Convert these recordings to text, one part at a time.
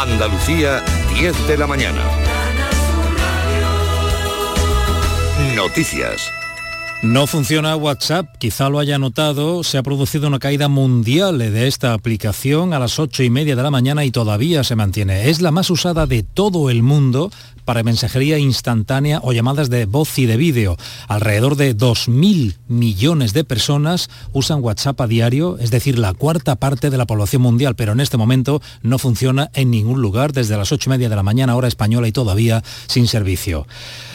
Andalucía, 10 de la mañana. Noticias. No funciona WhatsApp, quizá lo haya notado, se ha producido una caída mundial de esta aplicación a las ocho y media de la mañana y todavía se mantiene. Es la más usada de todo el mundo para mensajería instantánea o llamadas de voz y de vídeo. Alrededor de 2.000 millones de personas usan WhatsApp a diario, es decir, la cuarta parte de la población mundial, pero en este momento no funciona en ningún lugar desde las ocho y media de la mañana hora española y todavía sin servicio.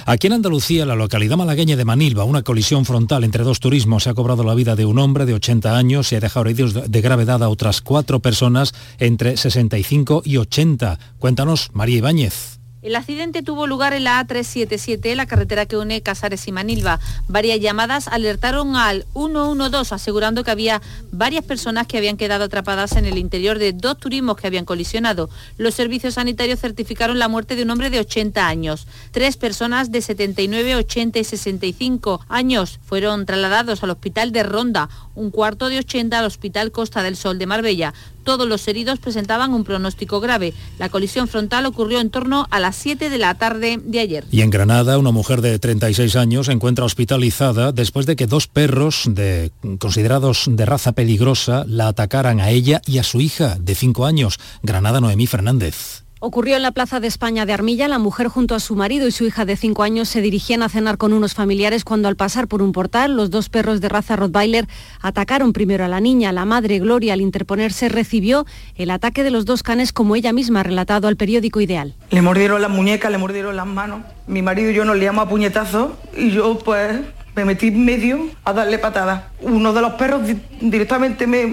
Aquí en Andalucía, la localidad malagueña de Manilva, una colisión frontal entre dos turismos se ha cobrado la vida de un hombre de 80 años y ha dejado heridos de gravedad a otras cuatro personas entre 65 y 80. Cuéntanos, María Ibáñez. El accidente tuvo lugar en la A377, la carretera que une Casares y Manilva. Varias llamadas alertaron al 112 asegurando que había varias personas que habían quedado atrapadas en el interior de dos turismos que habían colisionado. Los servicios sanitarios certificaron la muerte de un hombre de 80 años. Tres personas de 79, 80 y 65 años fueron trasladados al hospital de Ronda, un cuarto de 80 al Hospital Costa del Sol de Marbella. Todos los heridos presentaban un pronóstico grave. La colisión frontal ocurrió en torno a las 7 de la tarde de ayer. Y en Granada, una mujer de 36 años se encuentra hospitalizada después de que dos perros de, considerados de raza peligrosa la atacaran a ella y a su hija de 5 años, Granada Noemí Fernández. Ocurrió en la Plaza de España de Armilla. La mujer junto a su marido y su hija de cinco años se dirigían a cenar con unos familiares cuando al pasar por un portal los dos perros de raza Rottweiler atacaron primero a la niña. La madre Gloria al interponerse recibió el ataque de los dos canes como ella misma ha relatado al periódico Ideal. Le mordieron las muñecas, le mordieron las manos. Mi marido y yo nos liamos a puñetazos y yo pues me metí en medio a darle patadas. Uno de los perros directamente me,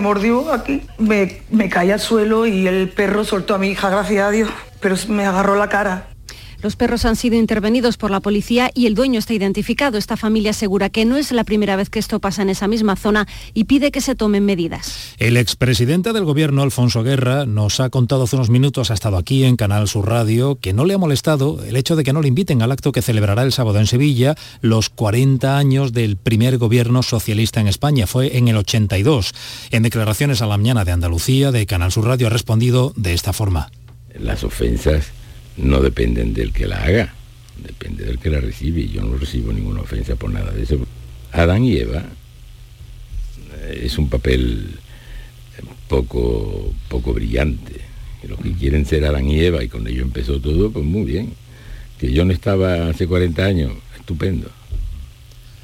mordió aquí, me, me caí al suelo y el perro soltó a mi hija, gracias a Dios, pero me agarró la cara. Los perros han sido intervenidos por la policía y el dueño está identificado. Esta familia asegura que no es la primera vez que esto pasa en esa misma zona y pide que se tomen medidas. El expresidente del gobierno, Alfonso Guerra, nos ha contado hace unos minutos, ha estado aquí en Canal Sur Radio, que no le ha molestado el hecho de que no le inviten al acto que celebrará el sábado en Sevilla los 40 años del primer gobierno socialista en España. Fue en el 82. En declaraciones a la mañana de Andalucía, de Canal Sur Radio, ha respondido de esta forma. Las ofensas no dependen del que la haga, depende del que la recibe. Yo no recibo ninguna ofensa por nada de eso. Adán y Eva eh, es un papel poco, poco brillante. Los que quieren ser Adán y Eva y con ello empezó todo, pues muy bien. Que yo no estaba hace 40 años, estupendo.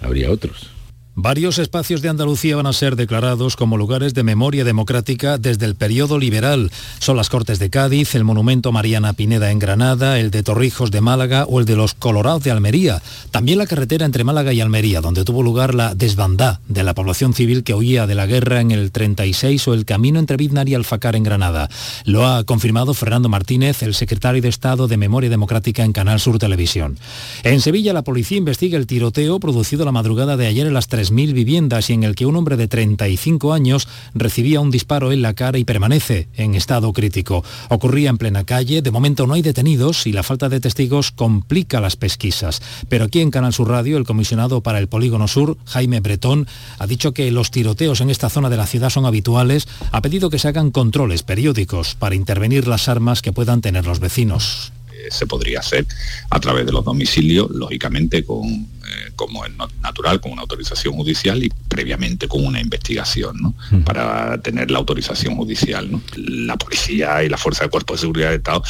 Habría otros. Varios espacios de Andalucía van a ser declarados como lugares de memoria democrática desde el periodo liberal. Son las Cortes de Cádiz, el Monumento Mariana Pineda en Granada, el de Torrijos de Málaga o el de los Colorados de Almería. También la carretera entre Málaga y Almería, donde tuvo lugar la desbandá de la población civil que huía de la guerra en el 36 o el camino entre Biznar y Alfacar en Granada. Lo ha confirmado Fernando Martínez, el secretario de Estado de Memoria Democrática en Canal Sur Televisión. En Sevilla la policía investiga el tiroteo producido la madrugada de ayer en las 3 mil viviendas y en el que un hombre de 35 años recibía un disparo en la cara y permanece en estado crítico. Ocurría en plena calle, de momento no hay detenidos y la falta de testigos complica las pesquisas. Pero aquí en Canal Sur Radio, el comisionado para el Polígono Sur, Jaime Bretón, ha dicho que los tiroteos en esta zona de la ciudad son habituales, ha pedido que se hagan controles periódicos para intervenir las armas que puedan tener los vecinos se podría hacer a través de los domicilios, lógicamente con eh, como es natural, con una autorización judicial y previamente con una investigación, ¿no? Para tener la autorización judicial, ¿no? La policía y la Fuerza de Cuerpo de Seguridad de Estado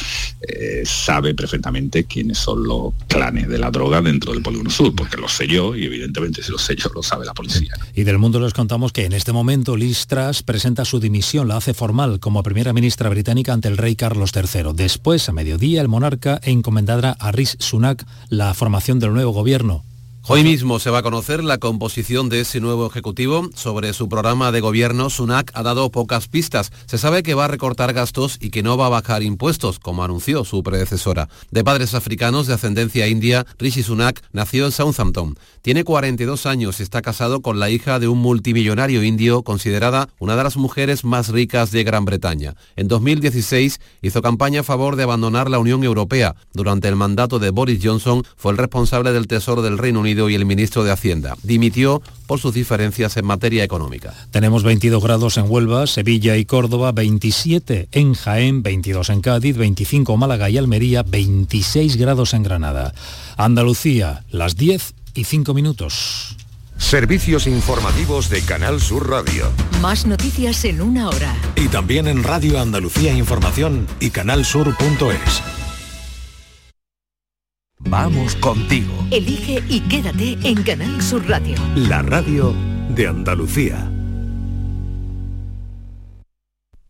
eh, sabe perfectamente quiénes son los clanes de la droga dentro del Polígono Sur, porque lo sé yo y evidentemente si lo sé yo lo sabe la policía. Y del mundo les contamos que en este momento Liz Truss presenta su dimisión, la hace formal como primera ministra británica ante el rey Carlos III. Después, a mediodía, el monarca encomendará a Rishi Sunak la formación del nuevo gobierno. Hoy mismo se va a conocer la composición de ese nuevo ejecutivo. Sobre su programa de gobierno, Sunak ha dado pocas pistas. Se sabe que va a recortar gastos y que no va a bajar impuestos, como anunció su predecesora. De padres africanos de ascendencia india, Rishi Sunak nació en Southampton. Tiene 42 años y está casado con la hija de un multimillonario indio considerada una de las mujeres más ricas de Gran Bretaña. En 2016 hizo campaña a favor de abandonar la Unión Europea. Durante el mandato de Boris Johnson fue el responsable del Tesoro del Reino Unido partido y el ministro de Hacienda. Dimitió por sus diferencias en materia económica. Tenemos 22 grados en Huelva, Sevilla y Córdoba, 27 en Jaén, 22 en Cádiz, 25 en Málaga y Almería, 26 grados en Granada. Andalucía, las 10 y 5 minutos. Servicios informativos de Canal Sur Radio. Más noticias en una hora. Y también en Radio Andalucía Información y canalsur.es. Vamos contigo. Elige y quédate en Canal Sur Radio. La radio de Andalucía.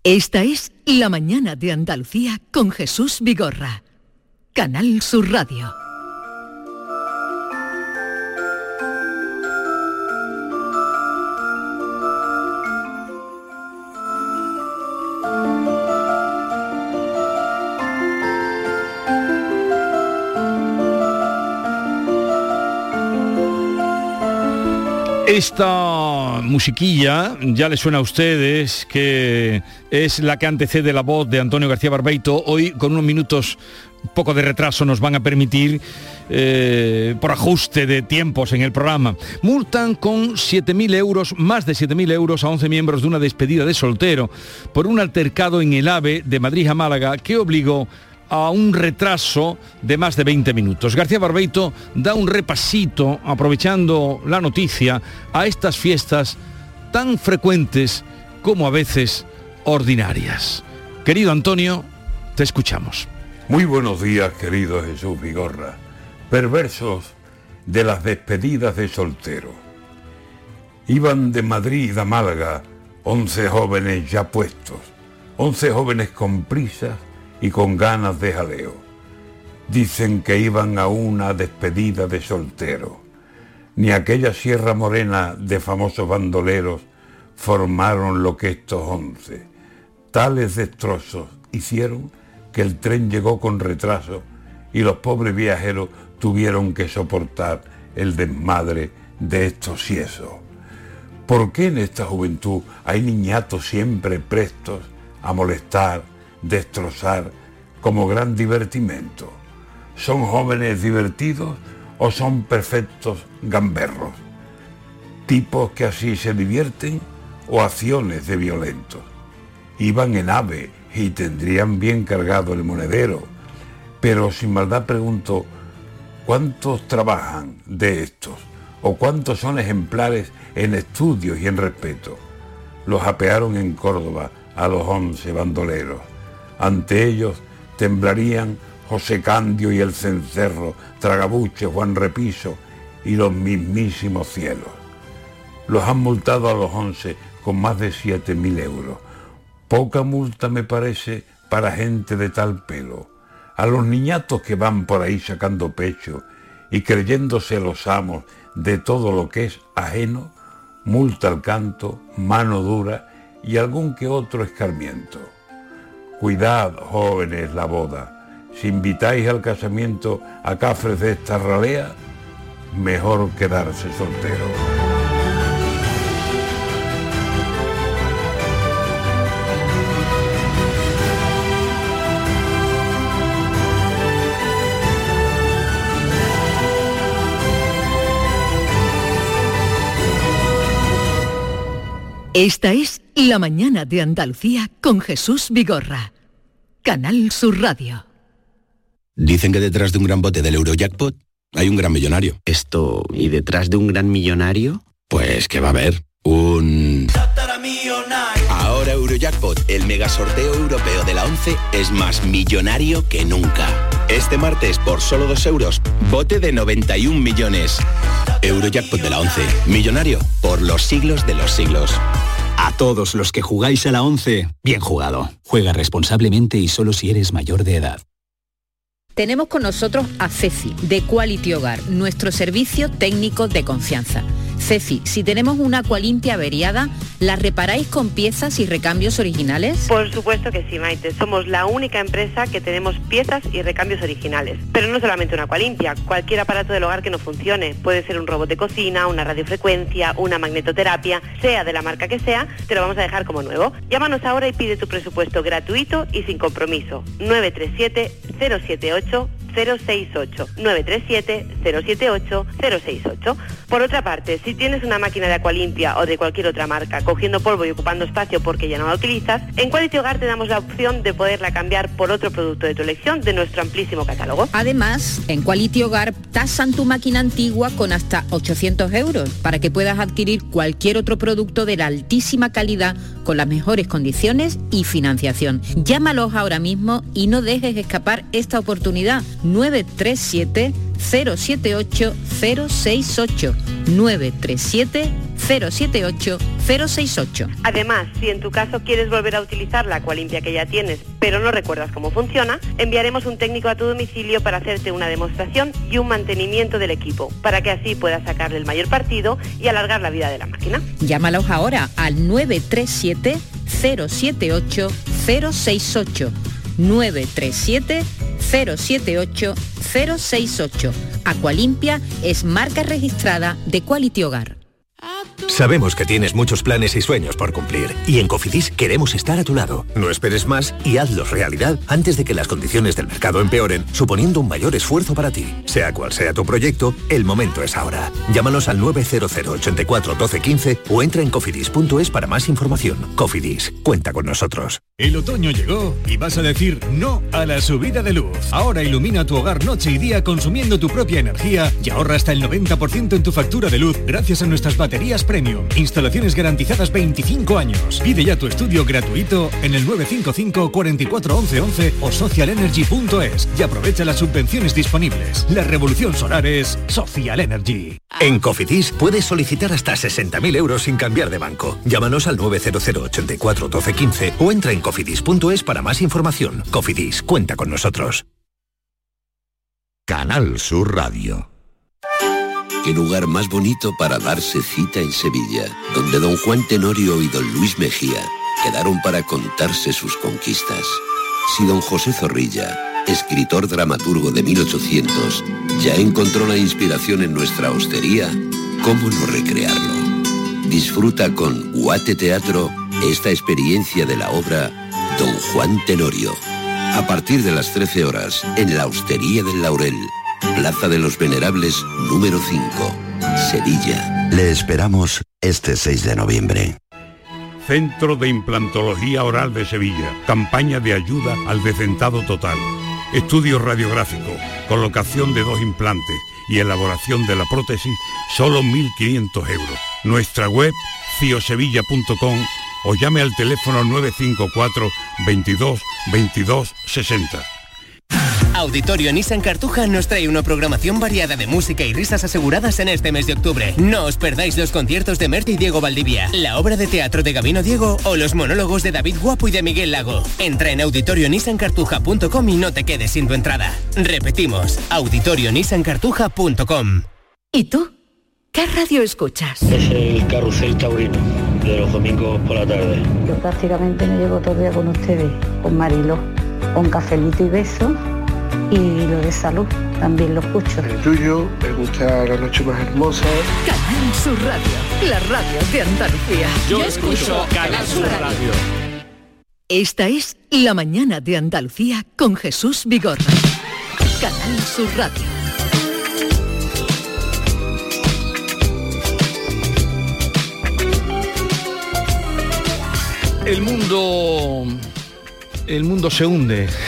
Esta es La mañana de Andalucía con Jesús Vigorra. Canal Sur Radio. Esta musiquilla ya le suena a ustedes, que es la que antecede la voz de Antonio García Barbeito. Hoy, con unos minutos poco de retraso, nos van a permitir, eh, por ajuste de tiempos en el programa, multan con 7.000 euros, más de 7.000 euros a 11 miembros de una despedida de soltero por un altercado en el AVE de Madrid a Málaga que obligó a un retraso de más de 20 minutos. García Barbeito da un repasito, aprovechando la noticia, a estas fiestas tan frecuentes como a veces ordinarias. Querido Antonio, te escuchamos. Muy buenos días, querido Jesús Vigorra. Perversos de las despedidas de soltero. Iban de Madrid a Málaga 11 jóvenes ya puestos, 11 jóvenes con prisas y con ganas de jaleo. Dicen que iban a una despedida de soltero. Ni aquella Sierra Morena de famosos bandoleros formaron lo que estos once. Tales destrozos hicieron que el tren llegó con retraso y los pobres viajeros tuvieron que soportar el desmadre de estos ciesos. ¿Por qué en esta juventud hay niñatos siempre prestos a molestar, destrozar como gran divertimento. ¿Son jóvenes divertidos o son perfectos gamberros? Tipos que así se divierten o acciones de violentos. Iban en ave y tendrían bien cargado el monedero, pero sin maldad pregunto, ¿cuántos trabajan de estos? ¿O cuántos son ejemplares en estudios y en respeto? Los apearon en Córdoba a los once bandoleros. Ante ellos temblarían José Candio y el cencerro, Tragabuche, Juan Repiso y los mismísimos cielos. Los han multado a los once con más de siete mil euros. Poca multa me parece para gente de tal pelo. A los niñatos que van por ahí sacando pecho y creyéndose los amos de todo lo que es ajeno, multa al canto, mano dura y algún que otro escarmiento. Cuidad, jóvenes, la boda. Si invitáis al casamiento a cafres de esta ralea, mejor quedarse soltero. Esta es La mañana de Andalucía con Jesús Vigorra. Canal Sur Radio. Dicen que detrás de un gran bote del Eurojackpot hay un gran millonario. Esto, ¿y detrás de un gran millonario? Pues que va a haber un... Ahora Eurojackpot, el mega sorteo europeo de la 11, es más millonario que nunca. Este martes, por solo 2 euros, bote de 91 millones. Eurojackpot de la 11, millonario por los siglos de los siglos. A todos los que jugáis a la 11, bien jugado. Juega responsablemente y solo si eres mayor de edad. Tenemos con nosotros a Ceci, de Quality Hogar, nuestro servicio técnico de confianza. Ceci, si tenemos una Aqualimpia averiada, ¿la reparáis con piezas y recambios originales? Por supuesto que sí, Maite. Somos la única empresa que tenemos piezas y recambios originales. Pero no solamente una Aqualimpia, cualquier aparato del hogar que no funcione. Puede ser un robot de cocina, una radiofrecuencia, una magnetoterapia, sea de la marca que sea, te lo vamos a dejar como nuevo. Llámanos ahora y pide tu presupuesto gratuito y sin compromiso. 937 078 068 937 078 068. Por otra parte, si tienes una máquina de Aqualimpia o de cualquier otra marca cogiendo polvo y ocupando espacio porque ya no la utilizas, en Quality Hogar te damos la opción de poderla cambiar por otro producto de tu elección de nuestro amplísimo catálogo. Además, en Quality Hogar tasan tu máquina antigua con hasta 800 euros para que puedas adquirir cualquier otro producto de la altísima calidad con las mejores condiciones y financiación. Llámalos ahora mismo y no dejes escapar esta oportunidad. 937 078 068 937 078 068. Además, si en tu caso quieres volver a utilizar la Aqualimpia que ya tienes, pero no recuerdas cómo funciona, enviaremos un técnico a tu domicilio para hacerte una demostración y un mantenimiento del equipo, para que así puedas sacarle el mayor partido y alargar la vida de la máquina. Llámalos ahora al 937 078 068 937 078 068. Aqualimpia es marca registrada de Quality Hogar. Sabemos que tienes muchos planes y sueños por cumplir y en Cofidis queremos estar a tu lado. No esperes más y hazlos realidad antes de que las condiciones del mercado empeoren, suponiendo un mayor esfuerzo para ti. Sea cual sea tu proyecto, el momento es ahora. Llámanos al 900 84 12 15 o entra en cofidis.es para más información. Cofidis, cuenta con nosotros. El otoño llegó y vas a decir no a la subida de luz. Ahora ilumina tu hogar noche y día consumiendo tu propia energía y ahorra hasta el 90% en tu factura de luz gracias a nuestras baterías Premium. Instalaciones garantizadas 25 años. Pide ya tu estudio gratuito en el 955 44 11 11 o socialenergy.es y aprovecha las subvenciones disponibles. La revolución solar es Social Energy. En Cofidis puedes solicitar hasta 60.000 euros sin cambiar de banco. Llámanos al 900 84 12 15 o entra en cofidis.es para más información. Cofidis, cuenta con nosotros. Canal Sur Radio. Qué lugar más bonito para darse cita en Sevilla, donde don Juan Tenorio y don Luis Mejía quedaron para contarse sus conquistas. Si don José Zorrilla, escritor dramaturgo de 1800, ya encontró la inspiración en nuestra hostería, ¿cómo no recrearlo? Disfruta con Guate Teatro esta experiencia de la obra Don Juan Tenorio. A partir de las 13 horas, en la Hostería del Laurel, Plaza de los Venerables, número 5, Sevilla. Le esperamos este 6 de noviembre. Centro de Implantología Oral de Sevilla. Campaña de ayuda al decentado total. Estudio radiográfico, colocación de dos implantes y elaboración de la prótesis, solo 1.500 euros. Nuestra web, ciosevilla.com o llame al teléfono 954 22 22 60. Auditorio Nissan Cartuja nos trae una programación variada de música y risas aseguradas en este mes de octubre. No os perdáis los conciertos de Merti y Diego Valdivia, la obra de teatro de Gabino Diego o los monólogos de David Guapo y de Miguel Lago. Entra en auditorionissancartuja.com y no te quedes sin tu entrada. Repetimos, auditorionissancartuja.com. ¿Y tú? ¿Qué radio escuchas? Es el carrusel taurino de los domingos por la tarde. Yo prácticamente me llevo todo el día con ustedes, con Marilo, con cafelito y beso y lo de salud también lo escucho. El tuyo, me gusta la noche más hermosa. Canal Sur Radio, la radio de Andalucía. Yo escucho Canal Sur Radio. Esta es La mañana de Andalucía con Jesús Vigorra. Canal Sur Radio. El mundo... El mundo se hunde.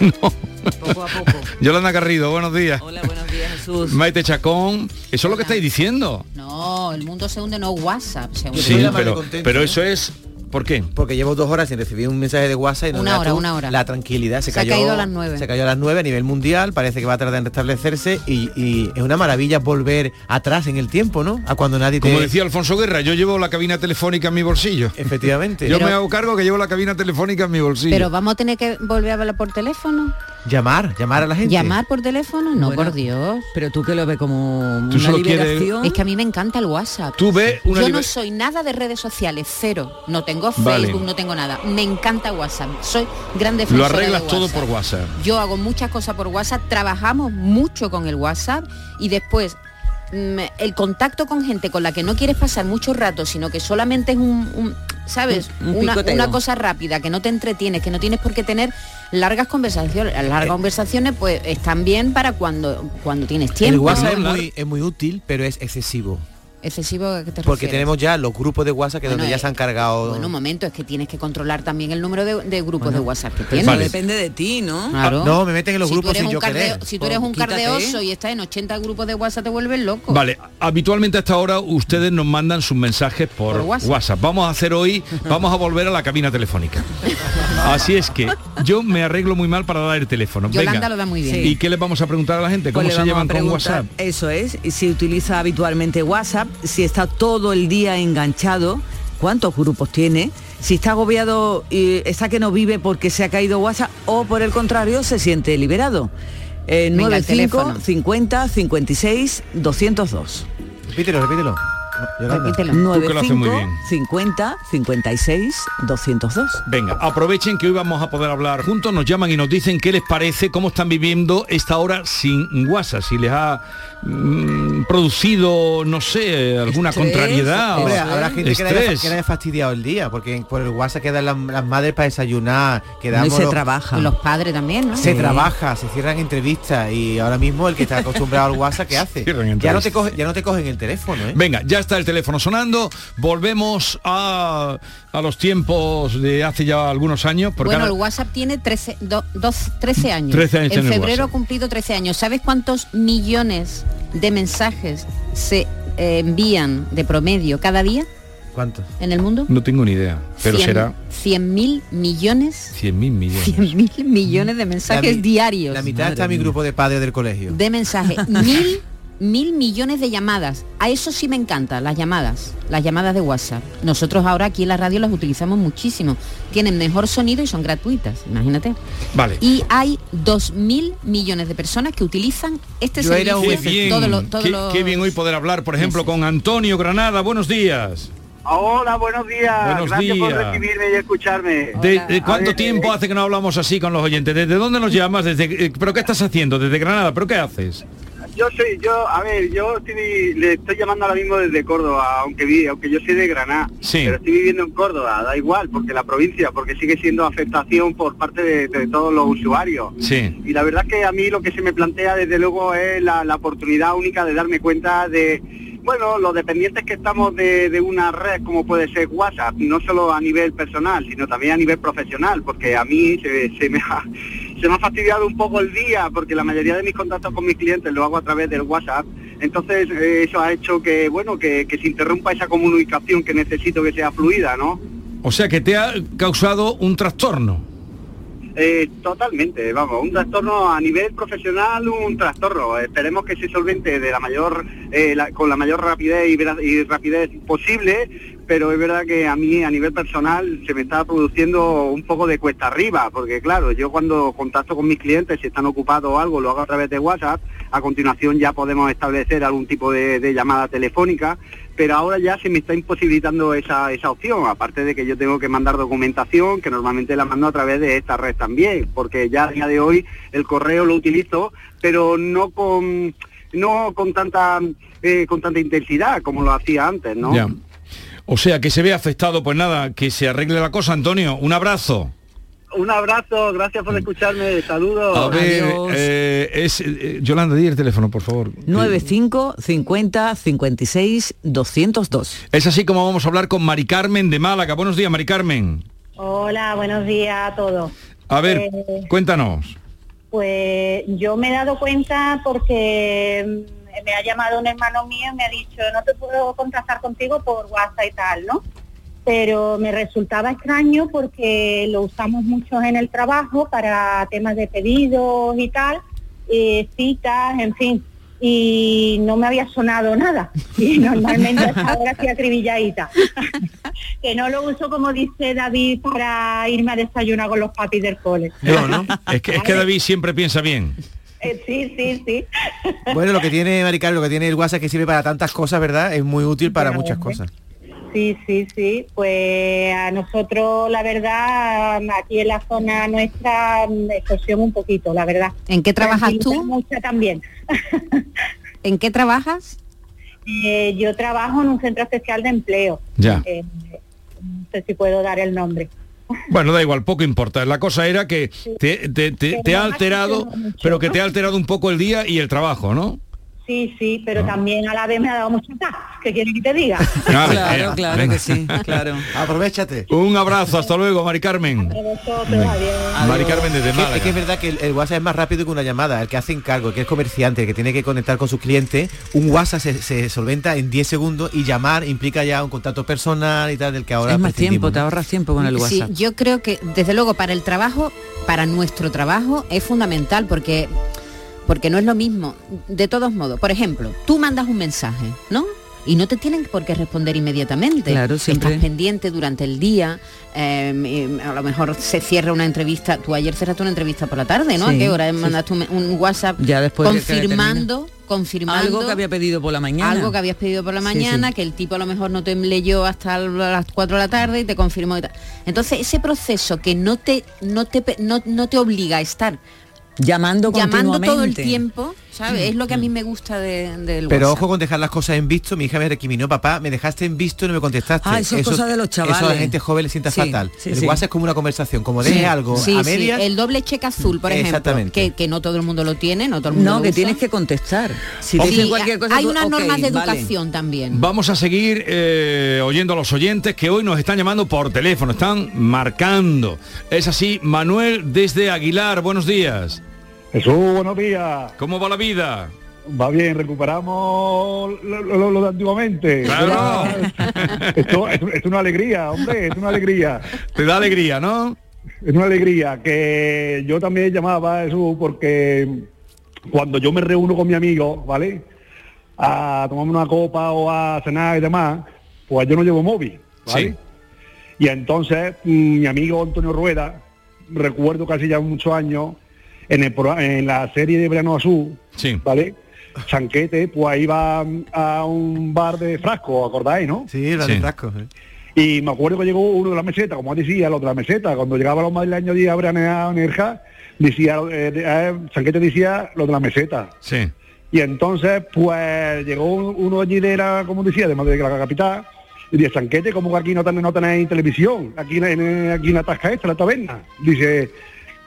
No. Poco a poco. Yolanda Garrido, buenos días. Hola, buenos días, Jesús. Maite Chacón, eso es lo que estáis diciendo. No, el mundo se hunde, no WhatsApp. Se hunde. Sí, pero, pero eso es... ¿Por qué? Porque llevo dos horas sin recibir un mensaje de WhatsApp y no Una hora, tú una hora. La tranquilidad se, Se ha cayó. caído a las nueve. Se cayó a las 9 a nivel mundial, parece que va a tardar en restablecerse y, y es una maravilla volver atrás en el tiempo, ¿no? A cuando nadie te. Como decía Alfonso Guerra, yo llevo la cabina telefónica en mi bolsillo. Efectivamente. Yo Pero- me hago cargo que llevo la cabina telefónica en mi bolsillo. Pero Vamos a tener que volver a hablar por teléfono. Llamar, llamar a la gente. Llamar por teléfono, no, Bueno, por Dios. Pero tú que lo ves como Tú una solo quieres- liberación. Es que a mí me encanta el WhatsApp. Tú ves una Yo liber- no soy nada de redes sociales, cero. No tengo Vale. Facebook, no tengo nada. Me encanta WhatsApp. Soy gran Lo defensora de arreglas todo WhatsApp. por WhatsApp. Yo hago muchas cosas por WhatsApp, trabajamos mucho con el WhatsApp y después el contacto con gente con la que no quieres pasar mucho rato, sino que solamente es un, un- ¿sabes? una, cosa rápida, que no te entretienes, que no tienes por qué tener largas conversaciones. Las largas eh. conversaciones pues están bien para cuando, cuando tienes tiempo. El WhatsApp es muy, es muy útil, pero es excesivo excesivo ¿a qué te Porque tenemos ya los grupos de WhatsApp que donde ya se han cargado. Bueno, un momento, es que tienes que controlar también el número de, grupos de WhatsApp que tienes. Depende de ti, ¿no? Claro. No, me meten en los grupos sin yo querer. Si tú eres un cardeoso y estás en 80 grupos de WhatsApp te vuelves loco. Vale, habitualmente hasta ahora ustedes nos mandan sus mensajes por, WhatsApp. Vamos a hacer hoy, vamos a volver a la cabina telefónica. Así es que yo me arreglo muy mal para dar el teléfono. Yolanda lo da muy bien. ¿Y qué le vamos a preguntar a la gente? ¿Cómo pues se llevan con WhatsApp? Eso es, si utiliza habitualmente WhatsApp, si está todo el día enganchado, cuántos grupos tiene, si está agobiado y está que no vive porque se ha caído WhatsApp o por el contrario se siente liberado. Eh, 95 50 56 202. Repítelo, repítelo. 95 50 56 202. Venga, aprovechen que hoy vamos a poder hablar juntos, nos llaman y nos dicen qué les parece, cómo están viviendo esta hora sin WhatsApp, si les ha producido, no sé, alguna contrariedad. Hombre, habrá gente que le, haya, fastidiado el día, porque por el WhatsApp quedan las, madres para desayunar, quedamos... se trabaja. Los padres también, ¿no? Se trabaja, se cierran entrevistas y ahora mismo el que está acostumbrado al WhatsApp, ¿qué hace? Ya no, te ya no te cogen el teléfono, ¿eh? Venga, ya está el teléfono sonando, volvemos a, a los tiempos de hace ya algunos años. Porque bueno, el WhatsApp tiene 13, 13 años. 13 años en febrero ha cumplido 13 años. ¿Sabes cuántos millones de mensajes se eh, envían de promedio cada día? ¿Cuántos? ¿En el mundo? No tengo ni idea, pero será... 100 mil millones. 100 mil millones. 100 mil millones de mensajes diarios. La mitad está mi grupo de padres del colegio. De mensajes. mil mil millones de llamadas. A eso sí me encanta, las llamadas, las llamadas de WhatsApp. Nosotros ahora aquí en la radio las utilizamos muchísimo. Tienen mejor sonido y son gratuitas, imagínate. Vale. Y hay dos mil millones de personas que utilizan este servicio. Qué bien, qué, bien hoy poder hablar, por ejemplo, con Antonio Granada. Buenos días. Hola, buenos días. Buenos Gracias por recibirme y escucharme. ¿De, cuánto tiempo hace que no hablamos así con los oyentes? ¿Desde dónde nos llamas? Desde, eh, ¿Pero qué estás haciendo? ¿Desde Granada? ¿Pero qué haces? Yo soy, yo, a ver, yo le estoy llamando ahora mismo desde Córdoba, aunque vi, aunque yo soy de Granada, pero estoy viviendo en Córdoba, da igual, porque la provincia, porque sigue siendo afectación por parte de, todos los usuarios. Sí. Y la verdad que a mí lo que se me plantea desde luego es la, oportunidad única de darme cuenta de bueno, los dependientes que estamos de, una red como puede ser WhatsApp, no solo a nivel personal, sino también a nivel profesional, porque a mí se me ha se me ha fastidiado un poco el día porque la mayoría de mis contactos con mis clientes lo hago a través del WhatsApp. Entonces eso ha hecho que, bueno, que, se interrumpa esa comunicación que necesito que sea fluida, ¿no? O sea que te ha causado un trastorno. Eh, totalmente, vamos, un trastorno a nivel profesional, un trastorno. Esperemos que se solvente de la mayor, eh, con la mayor rapidez y, rapidez posible, pero es verdad que a mí a nivel personal se me está produciendo un poco de cuesta arriba, porque claro, yo cuando contacto con mis clientes, si están ocupados o algo, lo hago a través de WhatsApp, a continuación ya podemos establecer algún tipo de, llamada telefónica, pero ahora ya se me está imposibilitando esa, esa opción, aparte de que yo tengo que mandar documentación, que normalmente la mando a través de esta red también, porque ya a día de hoy el correo lo utilizo, pero no con no con tanta eh, con tanta intensidad como lo hacía antes, ¿no? O sea, que se ve afectado, pues nada, que se arregle la cosa, Antonio. Un abrazo. Un abrazo, gracias por escucharme, saludos. A ver, eh, es, eh, Yolanda, di el teléfono, por favor. 95 50 56 202. Es así como vamos a hablar con Mari Carmen de Málaga. Buenos días, Mari Carmen. Hola, buenos días a todos. A ver, eh, cuéntanos. Pues yo me he dado cuenta porque me ha llamado un hermano mío y me ha dicho, no te puedo contactar contigo por WhatsApp y tal, ¿no? Pero me resultaba extraño porque lo usamos mucho en el trabajo para temas de pedidos y tal, citas, en fin. Y no me había sonado nada. Y normalmente ahora estoy acribilladita. que no lo uso como dice David para irme a desayunar con los papis del cole. No, no. Es que, es que David siempre piensa bien. sí, sí, sí. Bueno, lo que tiene, Maricar, lo que tiene el WhatsApp que sirve para tantas cosas, ¿verdad? Es muy útil para muchas cosas. Sí, sí, sí. Pues a nosotros, la verdad, aquí en la zona nuestra, extorsión un poquito, la verdad. ¿En qué trabajas tú? Mucha también. ¿En qué trabajas? Eh, yo trabajo en un centro especial de empleo. Ya. Eh, no sé si puedo dar el nombre. Bueno, da igual, poco importa. La cosa era que te, te- te- te ha alterado, pero que te ha alterado un poco el día y el trabajo, ¿no? Sí, sí, pero también a la vez me ha dado mucha paz. ¿Qué quiere que te diga? Claro, Claro, claro venga. que sí, claro. Aprovechate. Un abrazo, hasta luego, Mari Carmen. Mari Carmen desde Es que- Málaga. Es que es verdad que el, el WhatsApp es más rápido que una llamada. El que hace encargo, el que es comerciante, el que tiene que conectar con sus clientes, un WhatsApp se, se solventa en 10 segundos y llamar implica ya un contacto personal y tal del que ahora es más tiempo, te ahorras tiempo con el Sí, WhatsApp. yo creo que desde luego para el trabajo, para nuestro trabajo es fundamental porque porque no es lo mismo. De todos modos, por ejemplo, tú mandas un mensaje, ¿no? Y no te tienen por qué responder inmediatamente. Claro, siempre. Estás pendiente durante el día. eh, eh, a lo mejor se cierra una entrevista. Tú ayer cerraste una entrevista por la tarde, ¿no? Sí, ¿A qué hora sí, mandaste un, un WhatsApp Ya después de confirmando, confirmando Algo que había pedido por la mañana. algo que habías pedido por la mañana, sí. que el tipo a lo mejor no te leyó hasta las 4 de la tarde y te confirmó y tal. Entonces, ese proceso que no te, no te, no, no te obliga a estar llamando llamando todo el tiempo, ¿sabes? Es lo que a mí me gusta de- del Pero WhatsApp. ojo con dejar las cosas en visto. Mi hija me recriminó, papá, me dejaste en visto y no me contestaste. Ah, eso es cosa de los chavales. Eso a la gente joven le sienta Sí, fatal. sí, el sí. WhatsApp es como una conversación. Como deje Sí, algo sí, a sí. medias, El doble cheque azul, por ejemplo, Exactamente. que, que no todo el mundo lo tiene, no todo el mundo No, lo que usa. tienes que contestar. Si te Sí, dicen cualquier cosa, hay unas normas de vale. educación también. Vamos a seguir eh, oyendo a los oyentes que hoy nos están llamando por teléfono, están marcando. Es así, Manuel desde Aguilar, buenos días. Jesús, buenos días. ¿Cómo va la vida? Va bien, recuperamos lo, lo- lo de antiguamente. Claro. Esto es, es una alegría, hombre, es una alegría. Te da alegría, ¿no? Es una alegría que yo también llamaba Jesús porque cuando yo me reúno con mi amigo, ¿vale? A tomarme una copa o a cenar y demás, pues yo no llevo móvil, ¿vale? Sí. Y entonces mm, mi amigo Antonio Rueda, recuerdo casi ya muchos años, en, el, pro- en la serie de Verano Azul, Sí. ¿vale? Chanquete, pues iba a un bar de frasco, ¿acordáis, no? Sí, el bar de frasco, eh. Y me acuerdo que llegó uno de la meseta, como decía, el otro de la meseta, cuando llegaban los madrileños de a veranear en Nerja, decía, eh, de- eh, Chanquete decía lo de la meseta. Sí. Y entonces, pues, llegó un- uno allí de la, como decía, de Madrid, de la capital, y dice, Chanquete, ¿cómo que aquí no, ten- no tenéis televisión? Aquí en, en- aquí en la tasca esta, la taberna. Dice,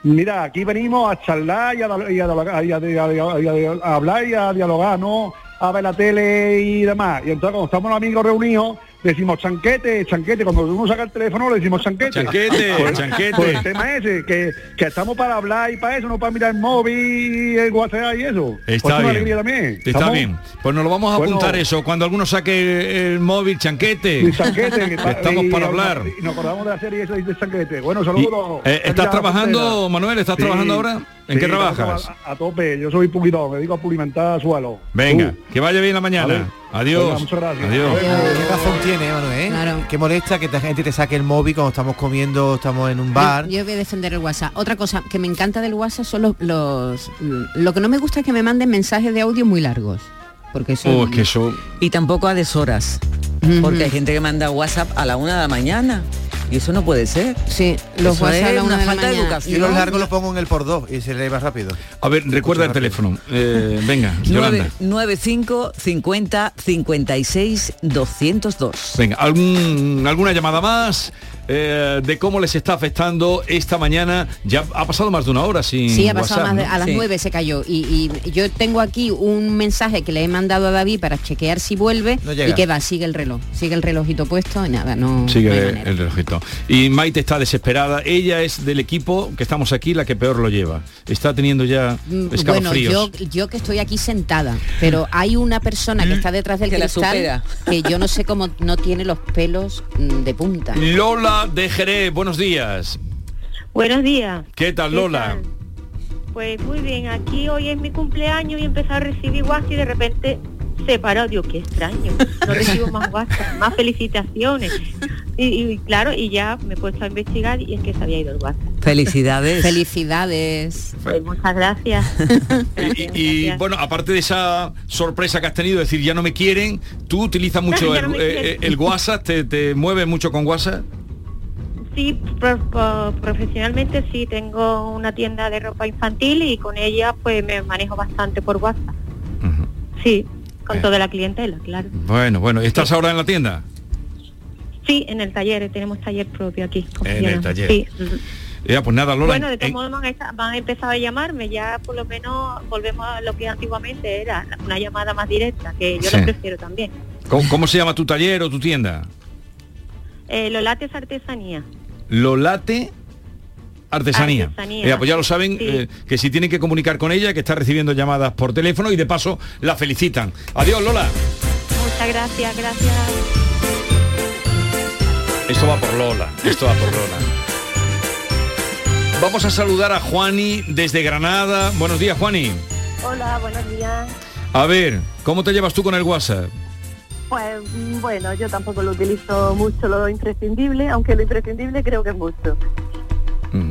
mira, aquí venimos a charlar y a, y hablar y a dialogar, ¿no? A ver la tele y demás. Y entonces, cuando estamos los amigos reunidos, decimos chanquete, chanquete. Cuando uno saca el teléfono, le decimos chanquete. Chanquete, Pues- chanquete. pues el tema ese, que, que estamos para hablar y para eso, no para mirar el móvil el WhatsApp y eso. Está bien. también. Está bien. Pues nos lo vamos a Bueno. apuntar eso. Cuando alguno saque el móvil, chanquete. Que Estamos y- para hablar. Y nos acordamos de la serie esa de chanquete. Bueno, saludos. Eh, ¿Estás trabajando, Manuel? ¿Estás trabajando ahora? ¿En qué trabajas? A, a tope, yo soy pulidor, me dedico a pulimentar suelo. Venga, Uh. que vaya bien la mañana. Adiós. Venga, muchas gracias. Adiós. ¿Qué razón tiene, Manuel? eh? Que molesta que la gente te saque el móvil cuando estamos comiendo, estamos en un bar. Yo, yo voy a defender el WhatsApp. Otra cosa que me encanta del WhatsApp son los, los- Lo que no me gusta es que me manden mensajes de audio muy largos. Porque eso... Oh, es que eso... Y tampoco a deshoras. Porque hay gente que manda WhatsApp a la una de la mañana. Y eso no puede ser. Sí, los Eso WhatsApp es una una falta de de educación. Yo los largos los pongo en el por dos y se lee más rápido. A ver, recuerda el teléfono. Eh, venga, Yolanda. 95 50 56 202. Venga, ¿algún, ¿alguna llamada más eh, de cómo les está afectando esta mañana? Ya ha pasado más de una hora sin Sí, ha pasado WhatsApp, más de- ¿no? a las Sí. 9 se cayó. Y, y yo tengo aquí un mensaje que le he mandado a David para chequear si vuelve. No llega. y que va, sigue el reloj. Sigue el relojito puesto y nada, no. Sigue no el, relojito. Y Maite está desesperada. Ella es del equipo que estamos aquí la que peor lo lleva. Está teniendo ya Mm, Bueno, escalofríos. yo, yo que estoy aquí sentada, pero hay una persona que está detrás del Que cristal que yo no sé cómo no tiene los pelos mm, de punta. Lola de Jerez, buenos días. Buenos días. ¿Qué tal, Lola? Pues muy bien, aquí hoy es mi cumpleaños y he empezado a recibir WhatsApp y de repente se paró. Dios, qué extraño. No recibo más WhatsApp, más felicitaciones. Y, y claro, y ya me he puesto a investigar y es que se había ido el WhatsApp. Felicidades. Felicidades. Pues muchas gracias. Y, y, bueno, aparte de esa sorpresa que has tenido, decir, ya no me quieren, tú utilizas mucho el, no eh, quieren. el WhatsApp, te, te mueves mucho con WhatsApp. Sí, pro- pro- profesionalmente sí, tengo una tienda de ropa infantil y con ella pues me manejo bastante por WhatsApp. Sí, con toda la clientela, claro. Bueno, bueno, ¿estás ahora en la tienda? Sí, en el taller, tenemos taller propio aquí. En el taller. Sí. Ya, pues nada, Lola. Bueno, de todos modos van a empezar a llamarme, ya por lo menos volvemos a lo que antiguamente era, una llamada más directa, que yo la prefiero también. ¿Cómo, se llama tu taller o tu tienda? Eh, Lolates Artesanía. Lolate Artesanía. Artesanía. pues ya lo saben, eh, que si tienen que comunicar con ella, que está recibiendo llamadas por teléfono y de paso la felicitan. Adiós, Lola. Muchas gracias, gracias. Esto va por Lola, esto va por Lola. Vamos a saludar a Juani desde Granada. Buenos días, Juani. Hola, buenos días. A ver, ¿cómo te llevas tú con el WhatsApp? Pues mm, bueno, yo tampoco lo utilizo mucho lo imprescindible, aunque lo imprescindible creo que es mucho.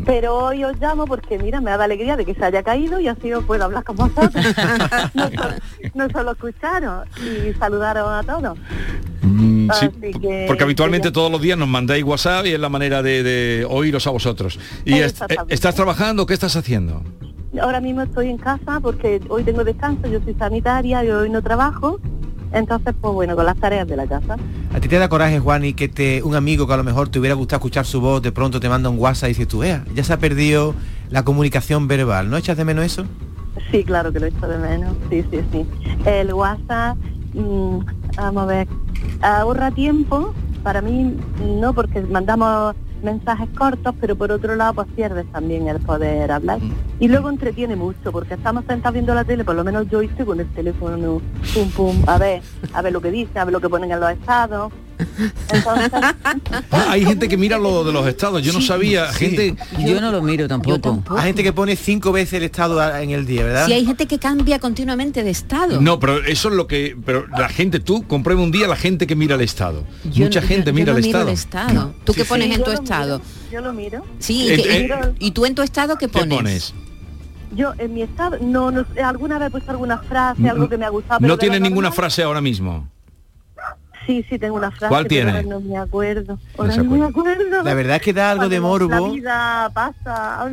Pero hoy os llamo porque, mira, me da alegría de que se haya caído y así os puedo hablar con vosotros. no, solo, escucharos y saludaros a todos. Mm, sí, porque habitualmente todos los días nos mandáis WhatsApp y es la manera de, oíros a vosotros. ¿Y eh, estás trabajando? ¿Qué estás haciendo? Ahora mismo estoy en casa porque hoy tengo descanso, yo soy sanitaria y hoy no trabajo entonces, pues bueno, con las tareas de la casa. ¿A ti te da coraje, Juan, y que te, un amigo que a lo mejor te hubiera gustado escuchar su voz, de pronto te manda un WhatsApp y dices tú, vea, ya se ha perdido la comunicación verbal, ¿no echas de menos eso? Sí, claro que lo echo de menos, sí, sí, sí. El WhatsApp, mm, vamos a ver, ahorra tiempo, para mí no, porque mandamos mensajes cortos, pero por otro lado pues pierdes también el poder hablar. Mm. Y luego entretiene mucho, porque estamos sentados viendo la tele, por lo menos yo estoy con el teléfono, pum pum, a ver, a ver lo que dice, a ver lo que ponen en los estados. Ah, hay gente que mira lo de los estados, yo no sabía, gente... Yo no lo miro tampoco. Hay gente que pone cinco veces el estado en el día, ¿verdad? Sí, hay gente que cambia continuamente de estado. No, pero eso es lo que... Pero la gente, tú, comprueba un día la gente que mira el estado. Mucha gente mira el, estado. ¿Tú qué pones en tu estado? yo lo miro. Sí, eh, y, tú en tu estado qué pones? ¿Qué pones? Yo en mi estado, no, no alguna vez he puesto alguna frase, algo que me ha gustado. no tiene ninguna frase ahora mismo. Sí, sí, tengo una frase. ¿Cuál tiene? no me acuerdo. Ahora no, me acuerdo. La verdad es que da algo de morbo. La vida pasa.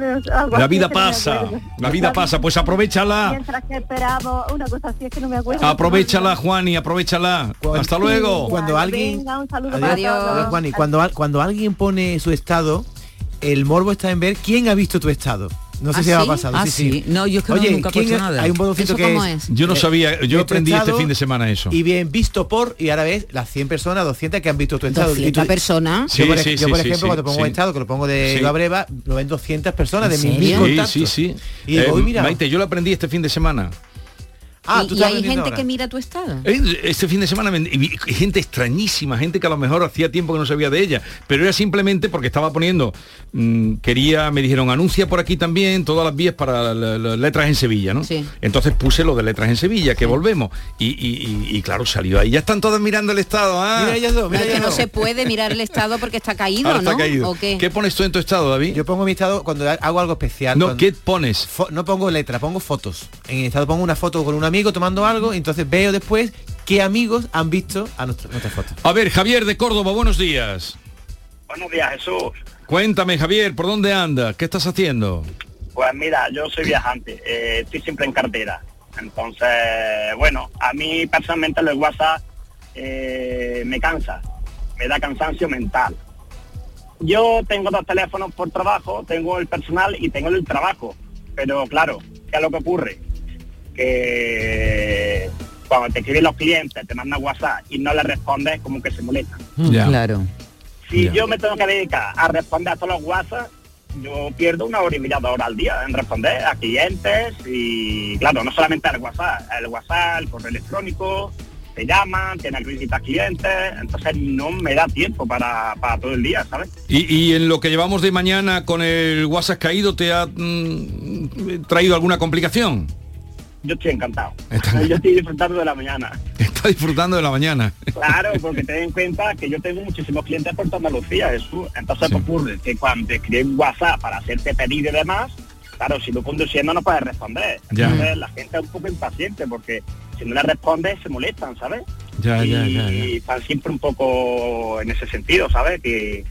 La vida pasa. La vida pasa. Pues aprovechala. Mientras que esperamos, una cosa así es que no me acuerdo. Aprovechala, Juan, y aprovechala. Hasta luego. Cuando alguien... Venga, un saludo Adiós. Juan, y cuando, cuando alguien pone su estado, el morbo está en ver quién ha visto tu estado. No sé ¿Ah, si ha pasado. Ah, sí, No, yo es que Oye, nunca he nada. Hay un botoncito que es, Yo no sabía, yo aprendí este fin de semana eso. Y bien visto por, y ahora ves las 100 personas, 200 que han visto tu estado. 200 personas. Sí, yo, por, yo, por ejemplo, cuando pongo un estado, que lo pongo de la breva, lo ven 200 personas de mis contactos. Sí, sí, sí. Y eh, mira, Maite, yo lo aprendí este fin de semana. Ah, y, hay gente que mira tu estado. Este fin de semana gente extrañísima, gente que a lo mejor hacía tiempo que no sabía de ella, pero era simplemente porque estaba poniendo, mm, quería, me dijeron, anuncia por aquí también todas las vías para las letras en Sevilla, ¿no? Sí. Entonces puse lo de letras en Sevilla, que volvemos. Y, claro, salió ahí. Ya están todos mirando el estado. ¿ah? Mira dos, mira que no se puede mirar el estado porque está caído, ¿no? qué? pones tú en tu estado, David? Yo pongo mi estado cuando hago algo especial. No, ¿qué pones? no pongo letra, pongo fotos. En el estado pongo una foto con una amigo tomando algo, y entonces veo después qué amigos han visto a nuestra, foto. A ver, Javier de Córdoba, buenos días. Buenos días, Jesús. Cuéntame, Javier, ¿por dónde andas? ¿Qué estás haciendo? Pues mira, yo soy viajante, eh, estoy siempre en cartera. Entonces, bueno, a mí personalmente el WhatsApp eh, me cansa, me da cansancio mental. Yo tengo dos teléfonos por trabajo, tengo el personal y tengo el trabajo. Pero claro, ¿qué es lo que ocurre? Que cuando te escriben los clientes, te mandan WhatsApp y no le respondes, como que se molestan. Claro. Si yo me tengo que dedicar a responder a todos los WhatsApp, yo pierdo una hora y media de hora al día en responder a clientes y claro, no solamente al WhatsApp, el WhatsApp, el correo electrónico, te llaman, tienes que visitar clientes, entonces no me da tiempo para, todo el día, ¿sabes? ¿Y, en lo que llevamos de mañana con el WhatsApp caído, te ha mm, traído alguna complicación? Yo estoy encantado. Yo estoy disfrutando de la mañana. Está disfrutando de la mañana. Claro, porque ten en cuenta que yo tengo muchísimos clientes por Andalucía, Jesús. Entonces sí. ocurre que cuando te escriben WhatsApp para hacerte pedir y demás, claro, si tú conduciendo no puedes responder. Entonces la gente es un poco impaciente porque si no le respondes se molestan, ¿sabes? Ya, y, ya, ya, y están siempre un poco en ese sentido, ¿sabes? Que,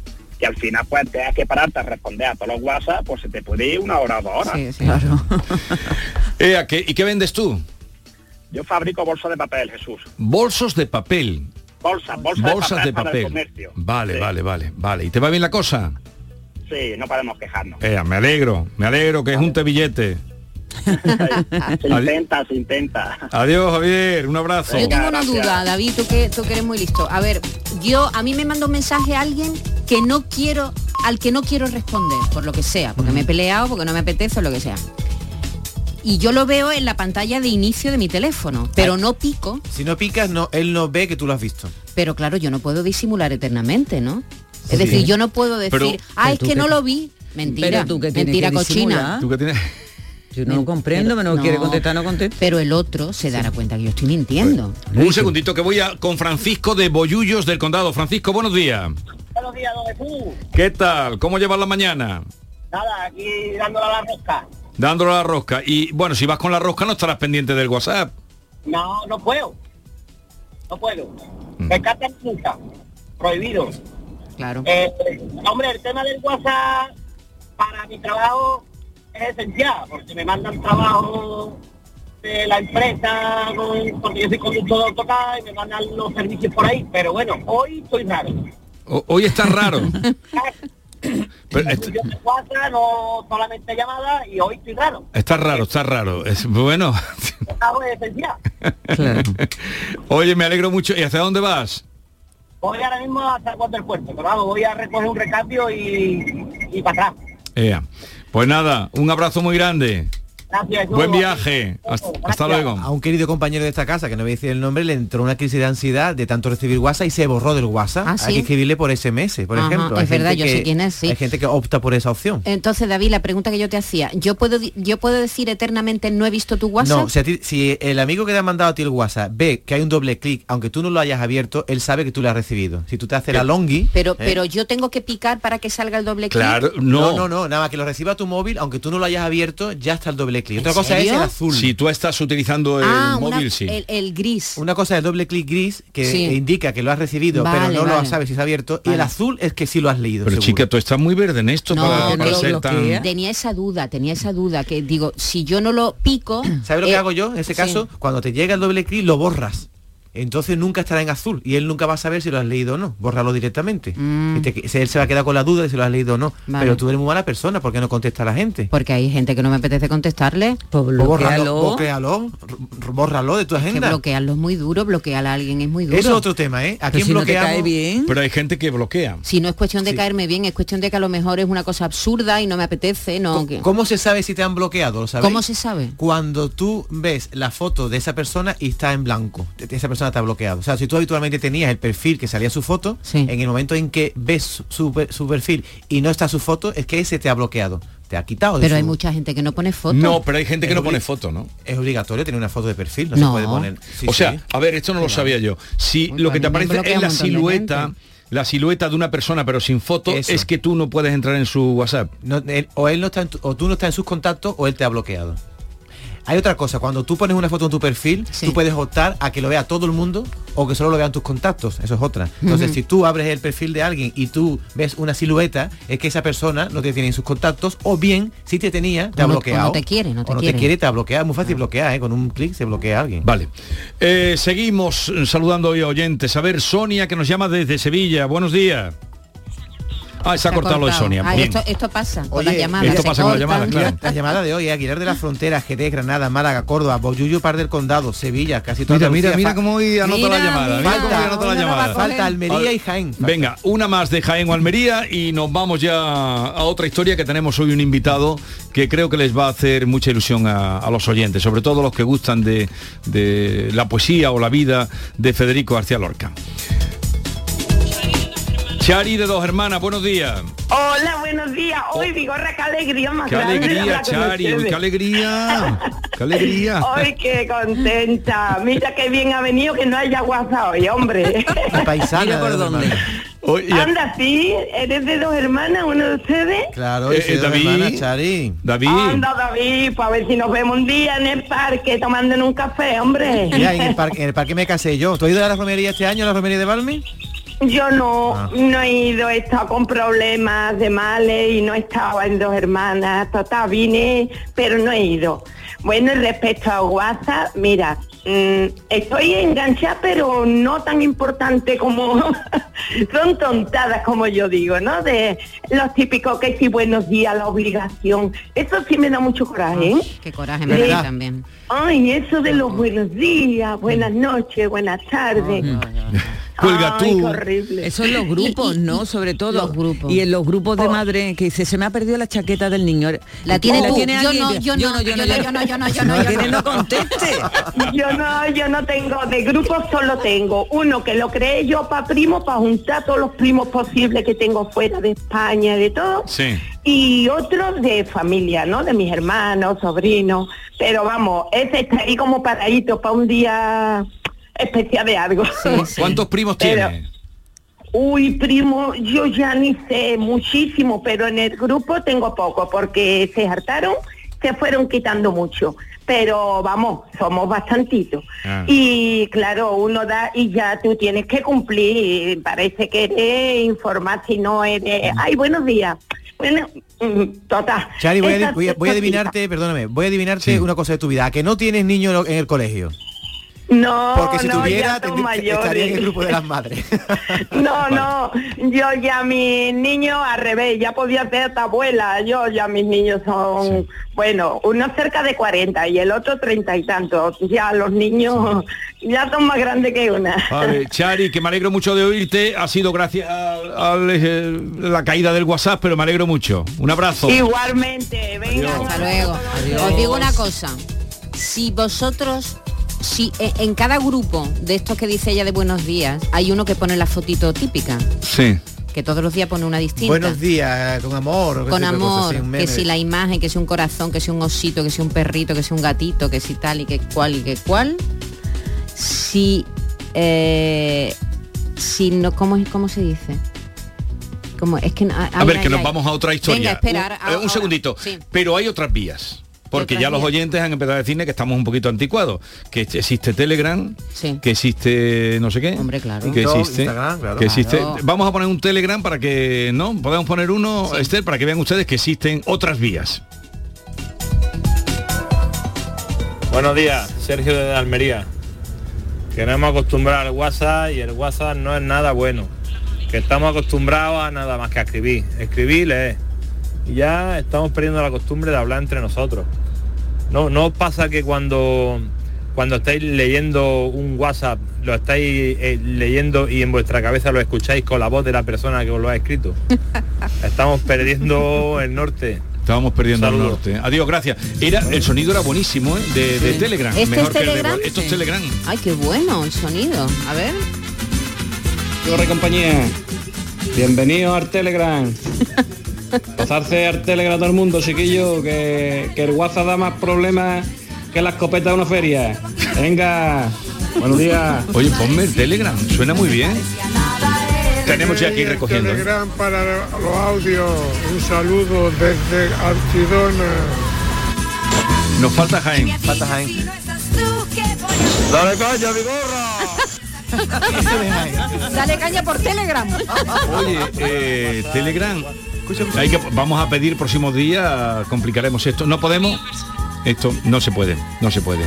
que al final pues tengas que pararte a responder a todos los WhatsApp, pues se te puede ir una hora o dos horas. Sí, claro. Eh, ¿qué, ¿Y qué vendes tú? Yo fabrico bolsos de papel, Jesús. Bolsos de papel. Bolsas, bolsas, Bolsas de para el papel. comercio. Vale, Sí. vale, vale, vale. ¿Y te va bien la cosa? Sí, no podemos quejarnos. Eh, me alegro, me alegro que es un billete. Se intenta, se intenta. Adiós, Javier, un abrazo. Yo tengo una duda, David, tú que, tú que eres muy listo. A ver, yo a mí me manda un mensaje a alguien que no quiero, al que no quiero responder, por lo que sea, porque me he peleado, porque no me apetece o lo que sea. Y yo lo veo en la pantalla de inicio de mi teléfono, pero no pico, Si no picas, no, él no ve que tú lo has visto. pero claro, yo no puedo disimular eternamente, ¿no? Es Sí. decir, yo no puedo decir, Pero- ah, pero es que no lo vi. Mentira, Pero tú que tienes mentira que cochina. ¿Tú qué tienes? Yo no lo comprendo, me no, quiere contestar, no contesta. Pero el otro se dará cuenta que yo estoy mintiendo. Un segundito que voy a, con Francisco de Boyullos del Condado. Francisco, buenos días. Buenos días, don Jesús. ¿Qué tal? ¿Cómo llevas la mañana? Nada, aquí dándole a la rosca. Dándole a la rosca. Y bueno, si vas con la rosca no estarás pendiente del WhatsApp. No, no puedo. No puedo. Mm. Me encanta nunca. Prohibido. Claro. Eh, hombre, el tema del WhatsApp para mi trabajo es esencial, porque me mandan trabajo de la empresa, con- porque yo soy conductor de autocar y me mandan los servicios por ahí. Pero bueno, hoy estoy raro. O- hoy está raro. Pero est- Yo no solamente llamada y hoy estoy raro. está raro, está raro. Es bueno. Esencial. Oye, me alegro mucho. ¿Y hacia dónde vas? Voy ahora mismo hasta cuando el puerto, pero vamos, voy a recoger un recambio y, y para atrás. Pues nada, un abrazo muy grande. Gracias. Buen viaje. Hasta, hasta luego. A un querido compañero de esta casa, que no voy a decir el nombre, le entró una crisis de ansiedad de tanto recibir WhatsApp y se borró del WhatsApp. Ah, Hay que escribirle por SMS, por Ajá, ejemplo. es verdad, yo sé quién es, sí. Hay gente que opta por esa opción. Entonces, David, la pregunta que yo te hacía, ¿yo puedo, yo puedo decir eternamente no he visto tu WhatsApp? No, si, a ti- si el amigo que te ha mandado a ti el WhatsApp ve que hay un doble clic, aunque tú no lo hayas abierto, él sabe que tú lo has recibido. Si tú te haces la longi... pero, ¿eh? pero yo tengo que picar para que salga el doble clic. no. no, no, nada más que lo reciba tu móvil, aunque tú no lo hayas abierto, ya está el doble clic. Otra cosa es el azul. Si tú estás utilizando el Ah, una- móvil, sí. el, el gris. Una cosa es el doble clic gris que Sí. indica que lo has recibido, pero Vale, no lo vale. sabes si está abierto. Y el azul es que sí lo has leído. Pero seguro. chica, tú estás muy verde en esto No, para, para pero ser tan... tenía esa duda, tenía esa duda, que digo, si yo no lo pico... ¿Sabes lo que eh, hago yo en ese sí. caso? Cuando te llega el doble clic lo borras. Entonces nunca estará en azul y él nunca va a saber si lo has leído o no. Bórralo directamente. Y te- se- él se va a quedar con la duda de si lo has leído o no. Mm. Vale. Pero tú eres muy mala persona porque no contesta a la gente. Porque hay gente que no me apetece contestarle. Pues bórralo, bloquéalo, r- bórralo de tu Que agenda. bloquearlo es muy duro, bloquear a alguien es muy duro. Eso es otro tema, ¿eh? ¿A quién bloqueamos? Pero hay gente que bloquea. Si no es cuestión de Sí. caerme bien, es cuestión de que a lo mejor es una cosa absurda y no me apetece, no. que- ¿Cómo se sabe si te han bloqueado? ¿Lo? ¿Cómo se sabe? Cuando tú ves la foto de esa persona y está en blanco, esa persona está bloqueado. O sea, si tú habitualmente tenías el perfil que salía su foto, en el momento en que ves su, su- su perfil y no está su foto, es que ese te ha bloqueado. Te ha quitado. de Pero su- hay mucha gente que no pone foto. No, pero hay gente que no pone foto, ¿no? Es obligatorio tener una foto de perfil, no, No. se puede poner. Sí, o sea, sí. a ver, esto no lo sabía yo. Si lo que te aparece es la silueta, la silueta de una persona pero sin foto, Eso. es que tú no puedes entrar en su WhatsApp. No, él- o él no está en tu- o tú no estás en sus contactos o él te ha bloqueado. Hay otra cosa, cuando tú pones una foto en tu perfil, tú puedes optar a que lo vea todo el mundo o que solo lo vean tus contactos, eso es otra. Entonces, si tú abres el perfil de alguien y tú ves una silueta, es que esa persona no te tiene en sus contactos o bien, si te tenía, te O ha no- o bloqueado. no te quiere, no te o no quiere. te quiere, te ha bloqueado. Es muy fácil bloquear, ¿eh? con un clic se bloquea a alguien. Vale. Eh, seguimos saludando hoy a oyentes. A ver, Sonia, que nos llama desde Sevilla. Buenos días. Ah, se ha cortado lo de Sonia. Ah, esto, esto pasa con Oye, las llamadas. esto se pasa con las llamadas, claro. La llamada de hoy, eh, Aguilar de la Frontera, Jerez, Granada, Málaga, Córdoba, Boyullo, Par del Condado, Sevilla, casi toda Mira, mira, mira cómo hoy anota la llamada. Mira cómo hoy anota la llamada. Falta Almería y Jaén. Venga, una más de Jaén o Almería y nos vamos ya a otra historia que tenemos hoy un invitado que creo que les va a hacer mucha ilusión a, a los oyentes, sobre todo los que gustan de, de la poesía o la vida de Federico García Lorca. Chari de dos hermanas, buenos días. Hola, buenos días. Hoy, Vigorra, qué alegría más Qué alegría, Chari, uy, qué alegría. Qué alegría. Hoy qué contenta. Mira qué bien ha venido que no haya WhatsApp hoy, hombre. paisana Mira por dónde. Anda, sí, eres de dos hermanas, uno de ustedes. Claro, Eh, eh, de David. hermana, Chari. David. Anda, David, para ver si nos vemos un día en el parque tomando un café, hombre. Ya, en el, parque, en el parque me casé yo. ¿Tú has ido a la romería este año, a la romería de Balmi? Yo no, Ah. no he ido, he estado con problemas de males y no estaba en dos hermanas. Total, vine, pero no he ido. Bueno, y respecto a WhatsApp, mira, mm, estoy enganchada, pero no tan importante como son tontadas, como yo digo, ¿no? De los típicos que sí, buenos días, la obligación. Eso sí me da mucho coraje. ¿eh? Qué coraje me da también. Ay, eso de los buenos días, buenas noches, buenas tardes. Cuelga tú. Eso en los grupos, ¿no? Sobre todo. Los grupos. Y en los grupos de madre que dice, se me ha perdido la chaqueta del niño. La tiene ¿La tú. tiene Yo alguien? no, yo no, yo no, yo no, yo no, yo no, No yo no. no conteste. Yo no, yo no tengo, de grupo solo tengo uno que lo creé yo para primos, para juntar todos los primos posibles que tengo fuera de España, de todo. Sí. Y otro de familia, ¿no? De mis hermanos, sobrinos. Pero vamos, ese está ahí como paradito para un día especial de algo. ¿Cuántos primos Pero- tiene? Uy, primo, yo ya ni sé muchísimo, pero en el grupo tengo poco, porque se hartaron, se fueron quitando mucho. Pero vamos, somos bastantitos. Ah. Y claro, uno da y ya tú tienes que cumplir. Parece que eres informar si no eres. Ay, buenos días. Bueno, mm, total. Chari, voy a, Esas voy a- voy a cositas. adivinarte, perdóname, voy a adivinarte una cosa de tu vida, que no tienes niño en el colegio. No, Porque si no, tuviera, ya son tendrí- estaría en el mayores. grupo de las madres. No, no, yo ya mis niños al revés, ya podía ser hasta abuela, yo ya mis niños son, bueno, uno cerca de 40 y el otro 30 y tantos, ya los niños ya son más grandes que una. Vale, Chari, que me alegro mucho de oírte. Ha sido gracias a, a la caída del WhatsApp, pero me alegro mucho. Un abrazo. Igualmente, venga. Hasta luego. Os digo una cosa. Si vosotros, si e- en cada grupo de estos que dice ella de buenos días, hay uno que pone la fotito típica, Sí. que todos los días pone una distinta. Buenos días, con amor. con amor, que si la imagen, que si un corazón, que si un osito, que si un perrito, que si un gatito, que si tal y que cual y que cual. Si eh, si no, ¿cómo, es- cómo se dice? Como, es que no- A ver, ay, que nos ay. vamos a otra historia. Venga, espera, un, ahora- eh, un segundito. sí. Pero hay otras vías. Porque ya los oyentes han empezado a decirle que estamos un poquito anticuados. Que existe Telegram, Sí. que existe no sé qué. Hombre, claro. Que existe. Instagram, claro. que existe. Claro. Vamos a poner un Telegram para que, ¿no? Podemos poner uno, Esther, para que vean ustedes que existen otras vías. Buenos días, Sergio de Almería. Que nos hemos acostumbrado al WhatsApp y el WhatsApp no es nada bueno. Que estamos acostumbrados a nada más que a escribir. Escribir leer. Y ya estamos perdiendo la costumbre de hablar entre nosotros. No, no os pasa que cuando cuando estáis leyendo un WhatsApp, lo estáis eh, leyendo y en vuestra cabeza lo escucháis con la voz de la persona que os lo ha escrito. Estamos perdiendo el norte. Estábamos perdiendo el norte. Adiós, gracias. Era, el sonido era buenísimo, ¿eh? De, de Telegram. ¿Este es que el de- Telegram? Esto es Telegram. Ay, qué bueno el sonido. A ver. Corre compañía. Bienvenido al Telegram. Pasarse al Telegram a todo el mundo, chiquillo, que, que el WhatsApp da más problemas que la escopeta de una feria. Venga, buenos días. Oye, ponme el Telegram, suena muy bien. Tenemos ya aquí recogiendo. ¿eh? Telegram para los audios. Un saludo desde Archidona. Nos falta Jaén. Falta Jaén. Dale caña, mi gorra. Dale caña por Telegram. Oye, eh, Telegram. Vamos a pedir próximos días, complicaremos esto. No podemos. Esto no se puede, no se puede.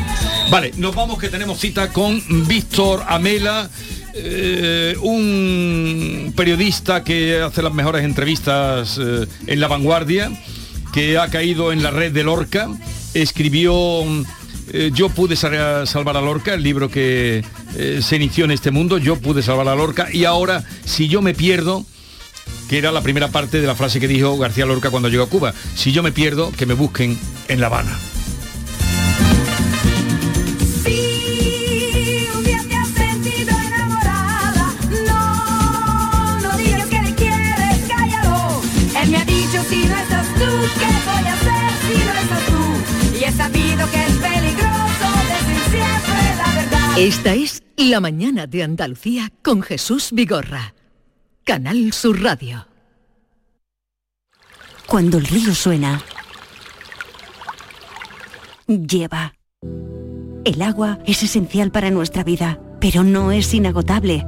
Vale, nos vamos que tenemos cita con Víctor Amela, eh, un periodista que hace las mejores entrevistas eh, en la vanguardia, que ha caído en la red de Lorca, escribió eh, Yo pude sal- salvar a Lorca, el libro que se inició en este mundo, Yo pude salvar a Lorca, y ahora, si yo me pierdo, que era la primera parte de la frase que dijo García Lorca cuando llegó a Cuba. Si yo me pierdo, que me busquen en La Habana. Esta es La mañana de Andalucía con Jesús Vigorra. Canal Sur Radio. Cuando el río suena, lleva. El agua es esencial para nuestra vida, pero no es inagotable.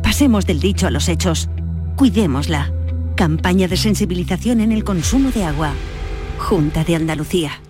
Pasemos del dicho a los hechos. Cuidémosla. Campaña de sensibilización en el consumo de agua. Junta de Andalucía.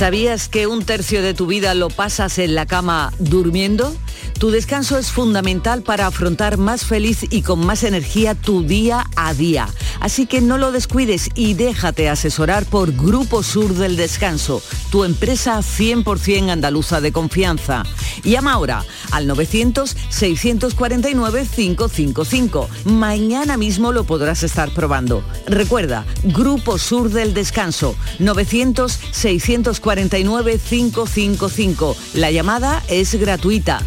¿Sabías que un tercio de tu vida lo pasas en la cama durmiendo? Tu descanso es fundamental para afrontar más feliz y con más energía tu día a día. Así que no lo descuides y déjate asesorar por Grupo Sur del Descanso, tu empresa 100% andaluza de confianza. Llama ahora al 900-649-555. Mañana mismo lo podrás estar probando. Recuerda, Grupo Sur del Descanso, 900-649-555. La llamada es gratuita.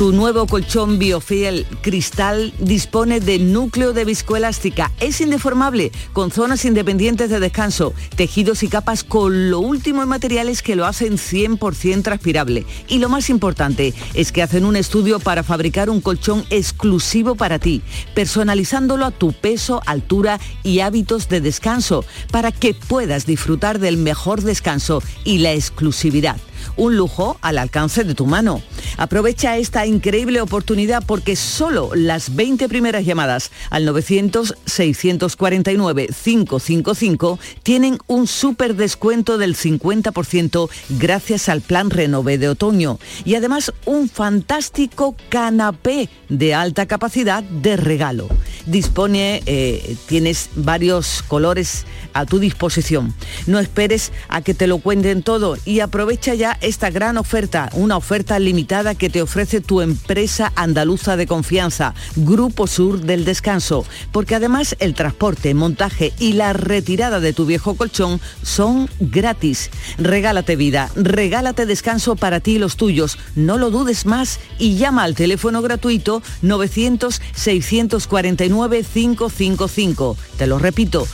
Tu nuevo colchón Biofiel Cristal dispone de núcleo de viscoelástica. Es indeformable, con zonas independientes de descanso, tejidos y capas con lo último en materiales que lo hacen 100% transpirable. Y lo más importante es que hacen un estudio para fabricar un colchón exclusivo para ti, personalizándolo a tu peso, altura y hábitos de descanso, para que puedas disfrutar del mejor descanso y la exclusividad un lujo al alcance de tu mano. Aprovecha esta increíble oportunidad porque solo las 20 primeras llamadas al 900-649-555 tienen un súper descuento del 50% gracias al plan Renové de otoño y además un fantástico canapé de alta capacidad de regalo. Dispone, eh, tienes varios colores a tu disposición. No esperes a que te lo cuenten todo y aprovecha ya esta gran oferta, una oferta limitada que te ofrece tu empresa andaluza de confianza, Grupo Sur del Descanso, porque además el transporte, montaje y la retirada de tu viejo colchón son gratis. Regálate vida, regálate descanso para ti y los tuyos, no lo dudes más y llama al teléfono gratuito 900-649-555. Te lo repito,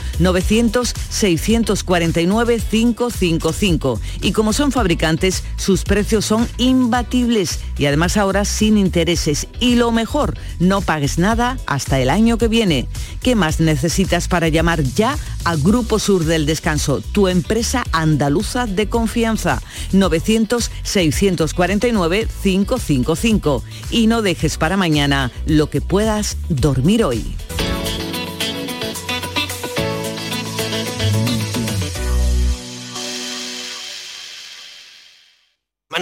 900-649-555. Y como son fabricantes, sus precios son imbatibles y además ahora sin intereses. Y lo mejor, no pagues nada hasta el año que viene. ¿Qué más necesitas para llamar ya a Grupo Sur del Descanso, tu empresa andaluza de confianza? 900-649-555. Y no dejes para mañana lo que puedas dormir hoy.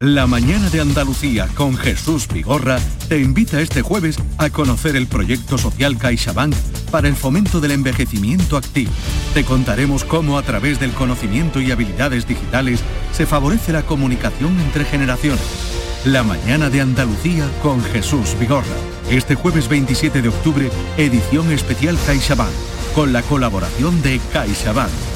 La mañana de Andalucía con Jesús Vigorra te invita este jueves a conocer el proyecto social CaixaBank para el fomento del envejecimiento activo. Te contaremos cómo a través del conocimiento y habilidades digitales se favorece la comunicación entre generaciones. La mañana de Andalucía con Jesús Vigorra. Este jueves 27 de octubre, edición especial CaixaBank, con la colaboración de CaixaBank.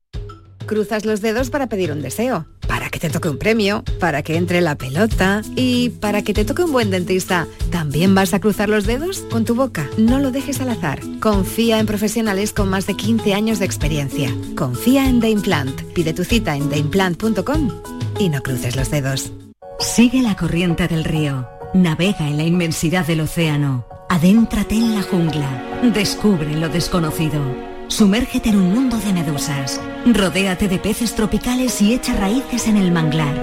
Cruzas los dedos para pedir un deseo, para que te toque un premio, para que entre la pelota y para que te toque un buen dentista. ¿También vas a cruzar los dedos con tu boca? No lo dejes al azar. Confía en profesionales con más de 15 años de experiencia. Confía en The Implant. Pide tu cita en theimplant.com y no cruces los dedos. Sigue la corriente del río. Navega en la inmensidad del océano. Adéntrate en la jungla. Descubre lo desconocido. Sumérgete en un mundo de medusas. Rodéate de peces tropicales y echa raíces en el manglar.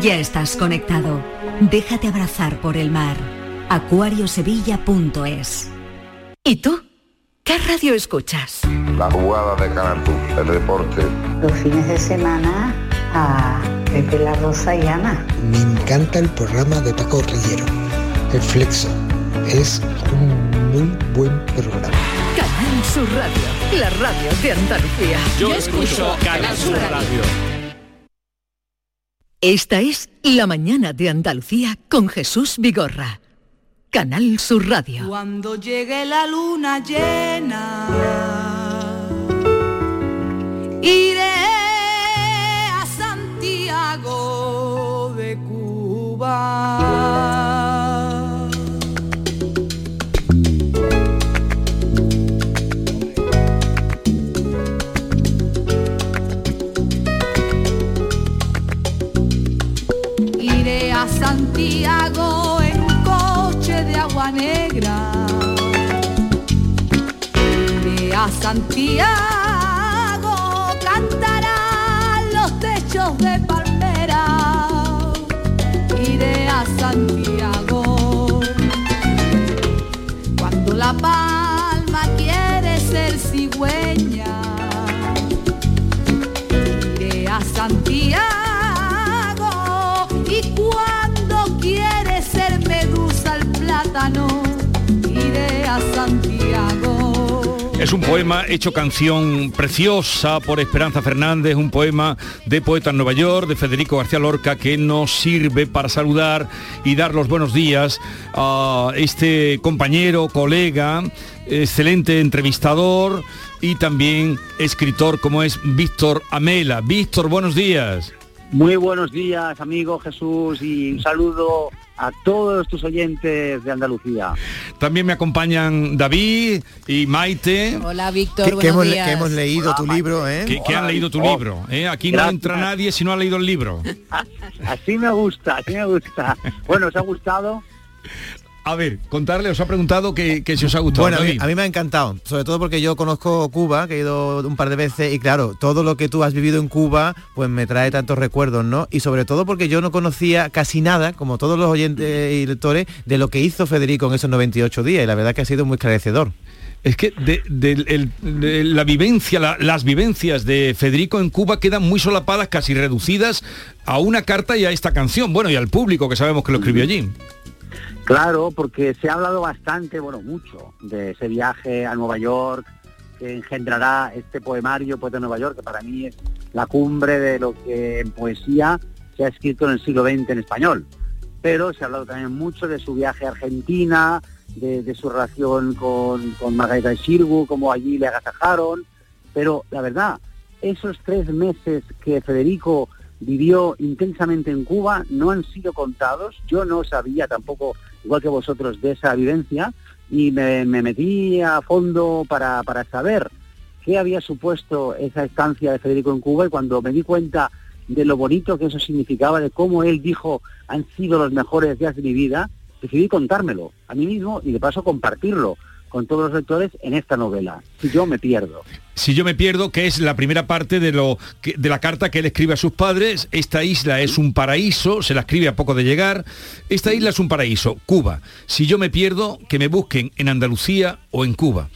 Ya estás conectado. Déjate abrazar por el mar. acuariosevilla.es. ¿Y tú? ¿Qué radio escuchas? La jugada de Canal el deporte. Los fines de semana a Pepe La Rosa y Ana. Me encanta el programa de Paco Rillero, El Flexo. Es un muy buen programa. Sur Radio, la radio de Andalucía. Yo escucho Canal Sur Radio. Esta es La mañana de Andalucía con Jesús Vigorra. Canal Sur Radio. Cuando llegue la luna llena, a Santiago en coche de agua negra. Iré a Santiago, cantarán los techos de palmera. Iré a Santiago. Cuando la palma quiere ser cigüeña. Es un poema hecho canción preciosa por Esperanza Fernández, un poema de Poeta en Nueva York, de Federico García Lorca, que nos sirve para saludar y dar los buenos días a este compañero, colega, excelente entrevistador y también escritor como es Víctor Amela. Víctor, buenos días. Muy buenos días, amigo Jesús, y un saludo a todos tus oyentes de Andalucía. También me acompañan David y Maite. Hola, Víctor, Que, que hemos, días. que hemos leído tu libro, ¿eh? Que, que han leído tu libro. ¿eh? Aquí no entra nadie si no ha leído el libro. Así me gusta, así me gusta. Bueno, ¿os ha gustado? A ver, contarle, os ha preguntado que, que si os ha gustado. Bueno, a mí, a mí me ha encantado, sobre todo porque yo conozco Cuba, que he ido un par de veces y claro, todo lo que tú has vivido en Cuba, pues me trae tantos recuerdos, ¿no? Y sobre todo porque yo no conocía casi nada, como todos los oyentes y lectores, de lo que hizo Federico en esos 98 días y la verdad que ha sido muy esclarecedor. Es que de, de- el- de la vivencia, la- las vivencias de Federico en Cuba quedan muy solapadas, casi reducidas a una carta y a esta canción. Bueno, y al público que sabemos que lo escribió allí. Claro, porque se ha hablado bastante, bueno, mucho, de ese viaje a Nueva York que engendrará este poemario, Poeta de Nueva York, que para mí es la cumbre de lo que en poesía se ha escrito en el siglo XX en español. Pero se ha hablado también mucho de su viaje a Argentina, de, su relación con, con Margarita de cómo allí le agasajaron. Pero la verdad, esos tres meses que Federico vivió intensamente en Cuba no han sido contados. Yo no sabía tampoco, igual que vosotros, de esa vivencia y me, me metí a fondo para, para saber qué había supuesto esa estancia de Federico en Cuba y cuando me di cuenta de lo bonito que eso significaba, de cómo él dijo han sido los mejores días de mi vida, decidí contármelo a mí mismo y de paso compartirlo con todos los lectores en esta novela. Si yo me pierdo. Si yo me pierdo, que es la primera parte de, lo, que- de la carta que él escribe a sus padres, esta isla es un paraíso, se la escribe a poco de llegar, esta isla es un paraíso, Cuba. Si yo me pierdo, que me busquen en Andalucía o en Cuba.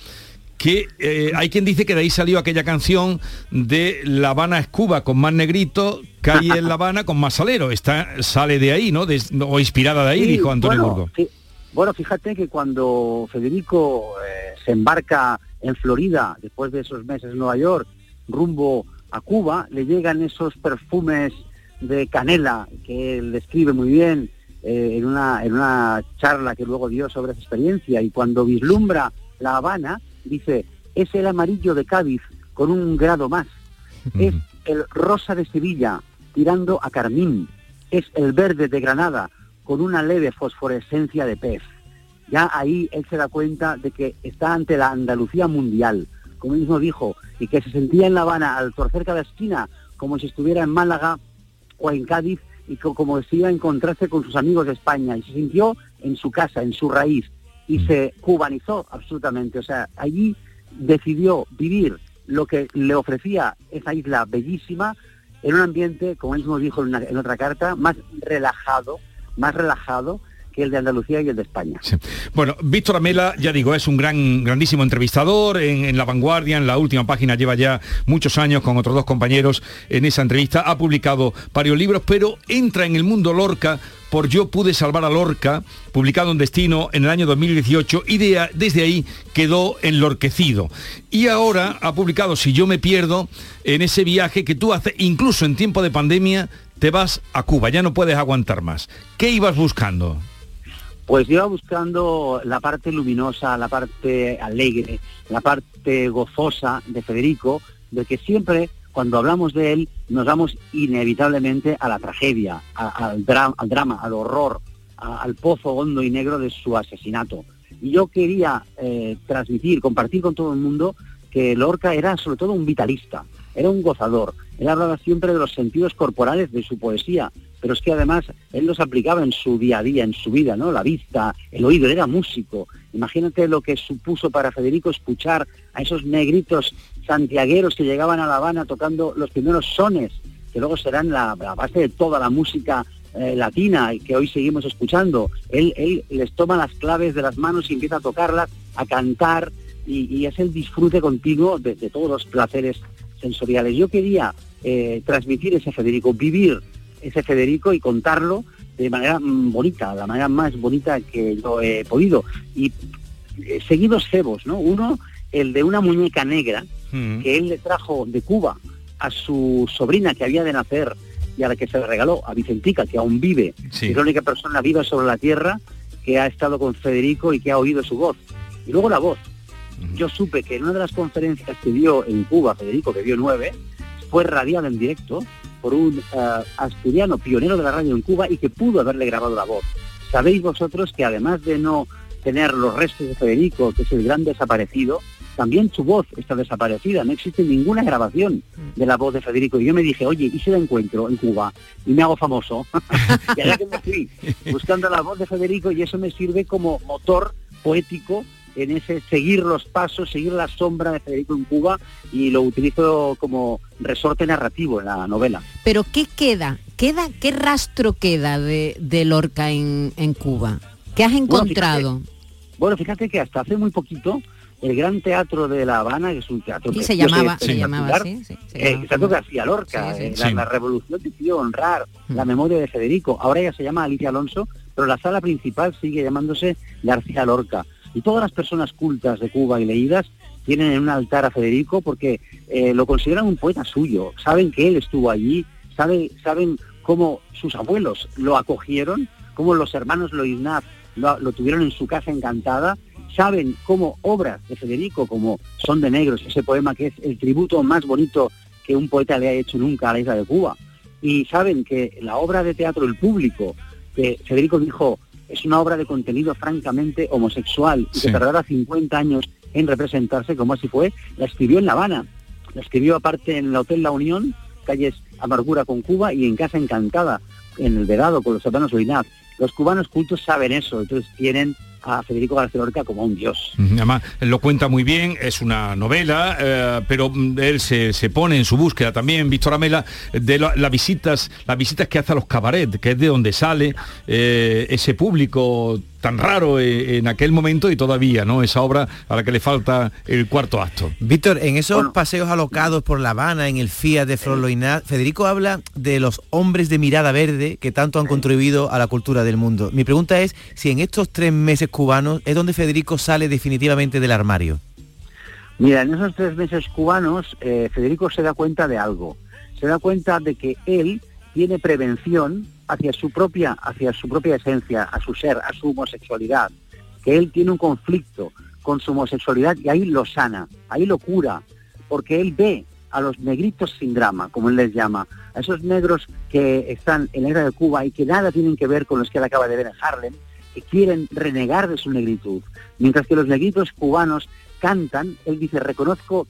Que eh, hay quien dice que de ahí salió aquella canción de La Habana es Cuba con más negrito, calle en La Habana con más salero. Está, sale de ahí, ¿no? O inspirada de ahí, Sí, dijo Antonio bueno, Burgo. Bueno, fíjate que cuando Federico eh, se embarca en Florida, después de esos meses en Nueva York, rumbo a Cuba, le llegan esos perfumes de canela que él describe muy bien eh, en, una, en una charla que luego dio sobre esa experiencia. Y cuando vislumbra La Habana, dice, es el amarillo de Cádiz con un grado más. Es el rosa de Sevilla tirando a carmín. Es el verde de Granada con una leve fosforescencia de pez. Ya ahí él se da cuenta de que está ante la Andalucía mundial, como él mismo dijo, y que se sentía en La Habana al torcer cada esquina como si estuviera en Málaga o en Cádiz y co- como si iba a encontrarse con sus amigos de España y se sintió en su casa, en su raíz y se cubanizó absolutamente. O sea, allí decidió vivir lo que le ofrecía esa isla bellísima en un ambiente, como él mismo dijo en, una- en otra carta, más relajado, más relajado que el de Andalucía y el de España. Bueno, Víctor Amela, ya digo, es un gran, grandísimo entrevistador en, La Vanguardia, en la última página lleva ya muchos años con otros dos compañeros en esa entrevista, ha publicado varios libros, pero entra en el mundo Lorca por Yo pude salvar a Lorca, publicado en Destino en el año 2018 y desde ahí quedó enlorquecido. Y ahora ha publicado Si yo me pierdo en ese viaje que tú haces, incluso en tiempo de pandemia, te vas a Cuba, ya no puedes aguantar más. ¿Qué ibas buscando? Pues iba buscando la parte luminosa, la parte alegre, la parte gozosa de Federico, de que siempre cuando hablamos de él nos vamos inevitablemente a la tragedia, al, al drama, al horror, al pozo hondo y negro de su asesinato. Y yo quería eh, transmitir, compartir con todo el mundo que Lorca era sobre todo un vitalista, era un gozador. Él hablaba siempre de los sentidos corporales de su poesía, pero es que además él los aplicaba en su día a día, en su vida, ¿no? La vista, el oído, era músico. Imagínate lo que supuso para Federico escuchar a esos negritos santiagueros que llegaban a La Habana tocando los primeros sones, que luego serán la, base de toda la música eh, latina que hoy seguimos escuchando. Él, les toma las claves de las manos y empieza a tocarlas, a cantar, y, es el disfrute continuo de, todos los placeres sensoriales. Yo quería eh, transmitir ese Federico, vivir ese Federico y contarlo de manera mm, bonita, la manera más bonita que yo he podido. Y eh, seguidos cebos, ¿no? Uno, el de una muñeca negra mm. que él le trajo de Cuba a su sobrina que había de nacer y a la que se le regaló, a Vicentica, que aún vive, es la única persona viva sobre la tierra que ha estado con Federico y que ha oído su voz. Y luego la voz. Yo supe que en una de las conferencias que dio en Cuba, Federico, que dio nueve, fue radiada en directo por un uh, asturiano pionero de la radio en Cuba y que pudo haberle grabado la voz. Sabéis vosotros que además de no tener los restos de Federico, que es el gran desaparecido, también su voz está desaparecida, no existe ninguna grabación de la voz de Federico. Y yo me dije, oye, ¿y si la encuentro en Cuba? Y me hago famoso. y allá que fui, buscando la voz de Federico, y eso me sirve como motor poético en ese seguir los pasos, seguir la sombra de Federico en Cuba y lo utilizo como resorte narrativo en la novela. Pero ¿qué queda? ¿Queda qué rastro queda de, de Lorca en, en, Cuba? ¿Qué has encontrado? Bueno fíjate, que hasta hace muy poquito el Gran Teatro de La Habana, que es un teatro sí, se llamaba, se llamaba así, sí, eh, García Lorca, eh, la, revolución decidió honrar la mm. memoria de Federico, ahora ya se llama Alicia Alonso, pero la sala principal sigue llamándose García Lorca. Y todas las personas cultas de Cuba y leídas tienen en un altar a Federico porque eh, lo consideran un poeta suyo, saben que él estuvo allí, saben, cómo sus abuelos lo acogieron, cómo los hermanos lo, lo tuvieron en su casa encantada, saben cómo obras de Federico, como Son de Negros, ese poema que es el tributo más bonito que un poeta le ha hecho nunca a la isla de Cuba, y saben que la obra de teatro El Público, que Federico dijo, es una obra de contenido francamente homosexual y que tardará 50 años en representarse como así fue, la escribió en La Habana, la escribió aparte en el Hotel La Unión, calles Amargura con Cuba y en Casa Encantada, en el Vedado con los hermanos Oinaz. Los cubanos cultos saben eso, entonces tienen a Federico García Lorca como un dios. Además, lo cuenta muy bien, es una novela, eh, pero él se, pone en su búsqueda también, Víctor Amela, de las visitas, las visitas que hace a los cabaret, que es de donde sale eh, ese público tan raro eh, en aquel momento y todavía, ¿no? Esa obra a la que le falta el cuarto acto. Víctor, en esos paseos alocados por La Habana, en el Fiat de Flor Federico habla de los hombres de mirada verde que tanto han contribuido a la cultura del mundo. Mi pregunta es si en estos tres meses cubanos es donde Federico sale definitivamente del armario. Mira, en esos tres meses cubanos, eh, Federico se da cuenta de algo. Se da cuenta de que él tiene prevención hacia su propia, hacia su propia esencia, a su ser, a su homosexualidad, que él tiene un conflicto con su homosexualidad y ahí lo sana, ahí lo cura, porque él ve a los negritos sin drama, como él les llama, a esos negros que están en la era de Cuba y que nada tienen que ver con los que él acaba de ver en Harlem, que quieren renegar de su negritud. Mientras que los negritos cubanos cantan, él dice, reconozco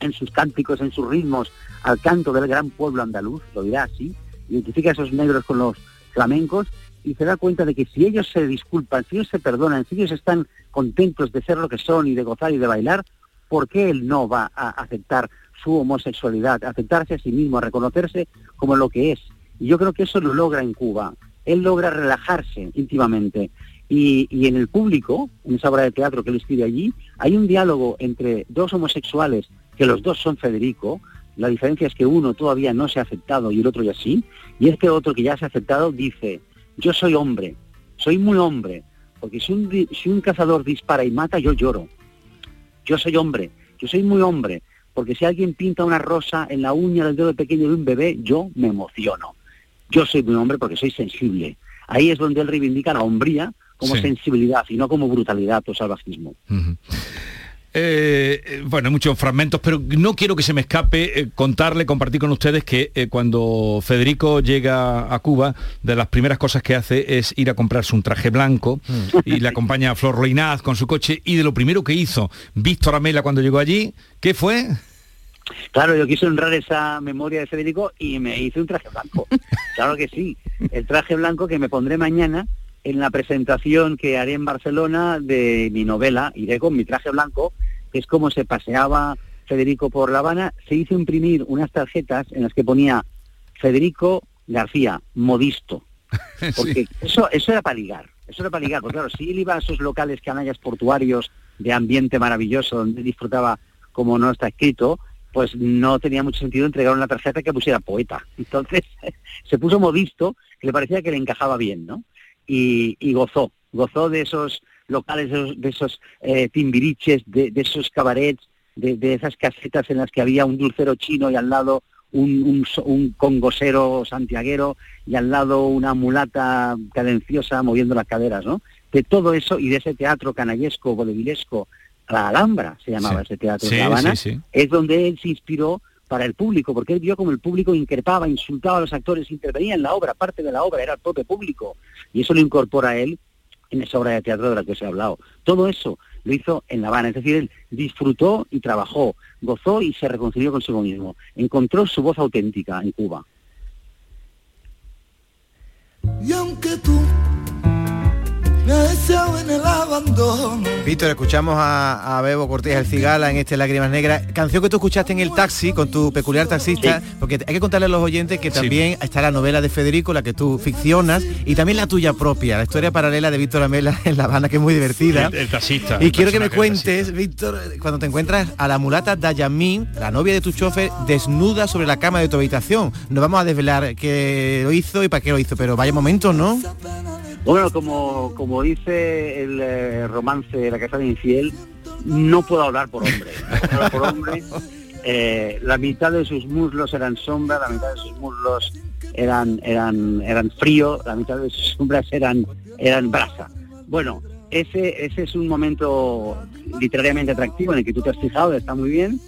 en sus cánticos, en sus ritmos, al canto del gran pueblo andaluz, lo dirá así, identifica a esos negros con los flamencos y se da cuenta de que si ellos se disculpan, si ellos se perdonan, si ellos están contentos de ser lo que son y de gozar y de bailar, ¿por qué él no va a aceptar su homosexualidad, aceptarse a sí mismo, a reconocerse como lo que es? Y yo creo que eso lo logra en Cuba. Él logra relajarse íntimamente. Y, y, en el público, en esa obra de teatro que él escribe allí, hay un diálogo entre dos homosexuales, que los dos son Federico, la diferencia es que uno todavía no se ha aceptado y el otro ya sí. Y este otro que ya se ha aceptado dice, yo soy hombre, soy muy hombre, porque si un, si un cazador dispara y mata, yo lloro. Yo soy hombre, yo soy muy hombre, porque si alguien pinta una rosa en la uña del dedo pequeño de un bebé, yo me emociono. Yo soy muy hombre porque soy sensible. Ahí es donde él reivindica la hombría como sensibilidad y no como brutalidad o salvajismo. Eh, bueno, muchos fragmentos, pero no quiero que se me escape eh, contarle, compartir con ustedes que eh, cuando Federico llega a Cuba, de las primeras cosas que hace es ir a comprarse un traje blanco mm. y le acompaña a Flor Reinaz con su coche y de lo primero que hizo Víctor Amela cuando llegó allí, ¿qué fue? Claro, yo quise honrar esa memoria de Federico y me hice un traje blanco. claro que sí, el traje blanco que me pondré mañana en la presentación que haré en Barcelona de mi novela, iré con mi traje blanco, que es como se paseaba Federico por La Habana, se hizo imprimir unas tarjetas en las que ponía Federico García, modisto. Porque eso, eso era para ligar, eso era para ligar, porque claro, si él iba a esos locales canallas portuarios de ambiente maravilloso, donde disfrutaba como no está escrito, pues no tenía mucho sentido entregar una tarjeta que pusiera poeta. Entonces se puso modisto, que le parecía que le encajaba bien, ¿no? Y, gozó, gozó de esos locales, de esos, eh, timbiriches, de, esos cabarets, de, esas casetas en las que había un dulcero chino y al lado un, un, congosero santiaguero y al lado una mulata cadenciosa moviendo las caderas, ¿no? De todo eso y de ese teatro canallesco, vodevilesco, la Alhambra se llamaba ese teatro de La Habana, es donde él se inspiró para el público, porque él vio como el público increpaba, insultaba a los actores, intervenía en la obra, parte de la obra era el propio público, y eso lo incorpora él en esa obra de teatro de la que os he hablado. Todo eso lo hizo en La Habana, es decir, él disfrutó y trabajó, gozó y se reconcilió consigo mismo, encontró su voz auténtica en Cuba. Y aunque tú abandono. Víctor, escuchamos a, Bebo Cortés el Cigala en este Lágrimas Negras, canción que tú escuchaste en el taxi con tu peculiar taxista, porque hay que contarle a los oyentes que también está la novela de Federico, la que tú ficcionas, y también la tuya propia, la historia paralela de Víctor Amela en La Habana, que es muy divertida. El, taxista. Y quiero que me cuentes, Víctor, cuando te encuentras a la mulata Dayamín, la novia de tu chofer, desnuda sobre la cama de tu habitación. Nos vamos a desvelar qué lo hizo y para qué lo hizo, pero vaya momento, ¿no? Bueno, como, como dice el eh, romance La Casa de Infiel, no puedo hablar por hombre. por hombre. Eh, la mitad de sus muslos eran sombra, la mitad de sus muslos eran, eran, eran frío, la mitad de sus sombras eran, eran brasa. Bueno, ese, ese es un momento literariamente atractivo en el que tú te has fijado, está muy bien,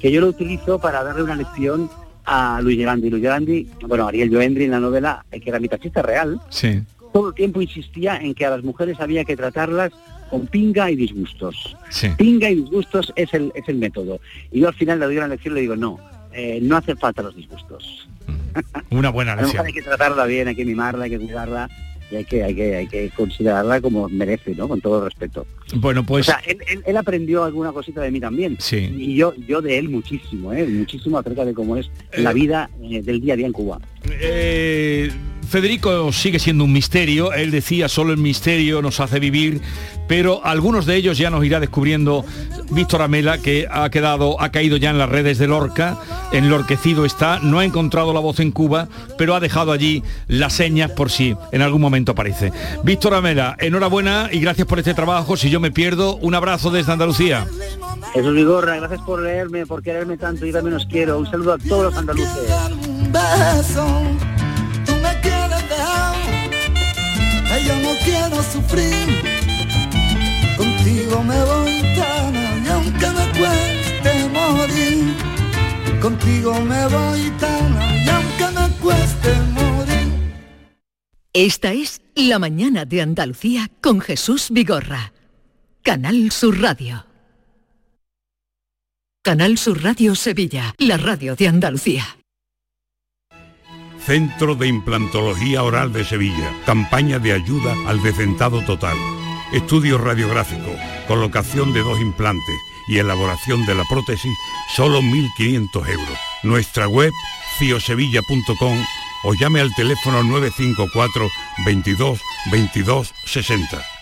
que yo lo utilizo para darle una lección a Luis Gerandi. Luis Gerandi, bueno, Ariel Joendri en la novela, que era mi taxista real, sí todo el tiempo insistía en que a las mujeres había que tratarlas con pinga y disgustos. Pinga y disgustos es el, es el método. Y yo al final le doy una lección y le digo, no, eh, no hace falta los disgustos. Mm. Una buena lección. hay que tratarla bien, hay que mimarla, hay que cuidarla y hay que, hay que, hay que considerarla como merece, ¿no? Con todo respeto. Bueno, pues... O sea, él, aprendió alguna cosita de mí también. Sí. Y yo, yo de él muchísimo, ¿eh? Muchísimo acerca de cómo es la eh, vida eh, del día a día en Cuba. Eh Federico sigue siendo un misterio, él decía solo el misterio nos hace vivir, pero algunos de ellos ya nos irá descubriendo Víctor Amela, que ha quedado, ha caído ya en las redes de Lorca, enlorquecido está, no ha encontrado la voz en Cuba, pero ha dejado allí las señas por si en algún momento aparece. Víctor Amela, enhorabuena y gracias por este trabajo. Si yo me pierdo, un abrazo desde Andalucía. Jesús Vigorra, gracias por leerme, por quererme tanto, y también os quiero. Un saludo a todos los andaluces. Yo no quiero sufrir. Contigo me voy tan y aunque me cueste morir. Contigo me voy tan y aunque me cueste morir. Esta es La mañana de Andalucía con Jesús Vigorra. Canal Sur Radio. Canal Sur Radio Sevilla, la radio de Andalucía. Centro de Implantología Oral de Sevilla. Campaña de ayuda al decentado total. Estudio radiográfico, colocación de dos implantes y elaboración de la prótesis, solo 1.500 euros. Nuestra web, ciosevilla.com o llame al teléfono 954 22 22 60.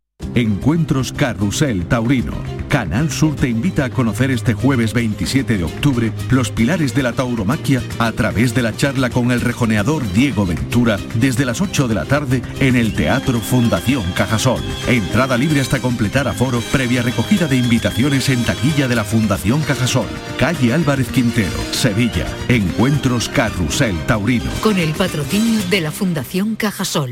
Encuentros Carrusel Taurino. Canal Sur te invita a conocer este jueves 27 de octubre los pilares de la tauromaquia a través de la charla con el rejoneador Diego Ventura desde las 8 de la tarde en el Teatro Fundación Cajasol. Entrada libre hasta completar aforo previa recogida de invitaciones en taquilla de la Fundación Cajasol. Calle Álvarez Quintero, Sevilla. Encuentros Carrusel Taurino. Con el patrocinio de la Fundación Cajasol.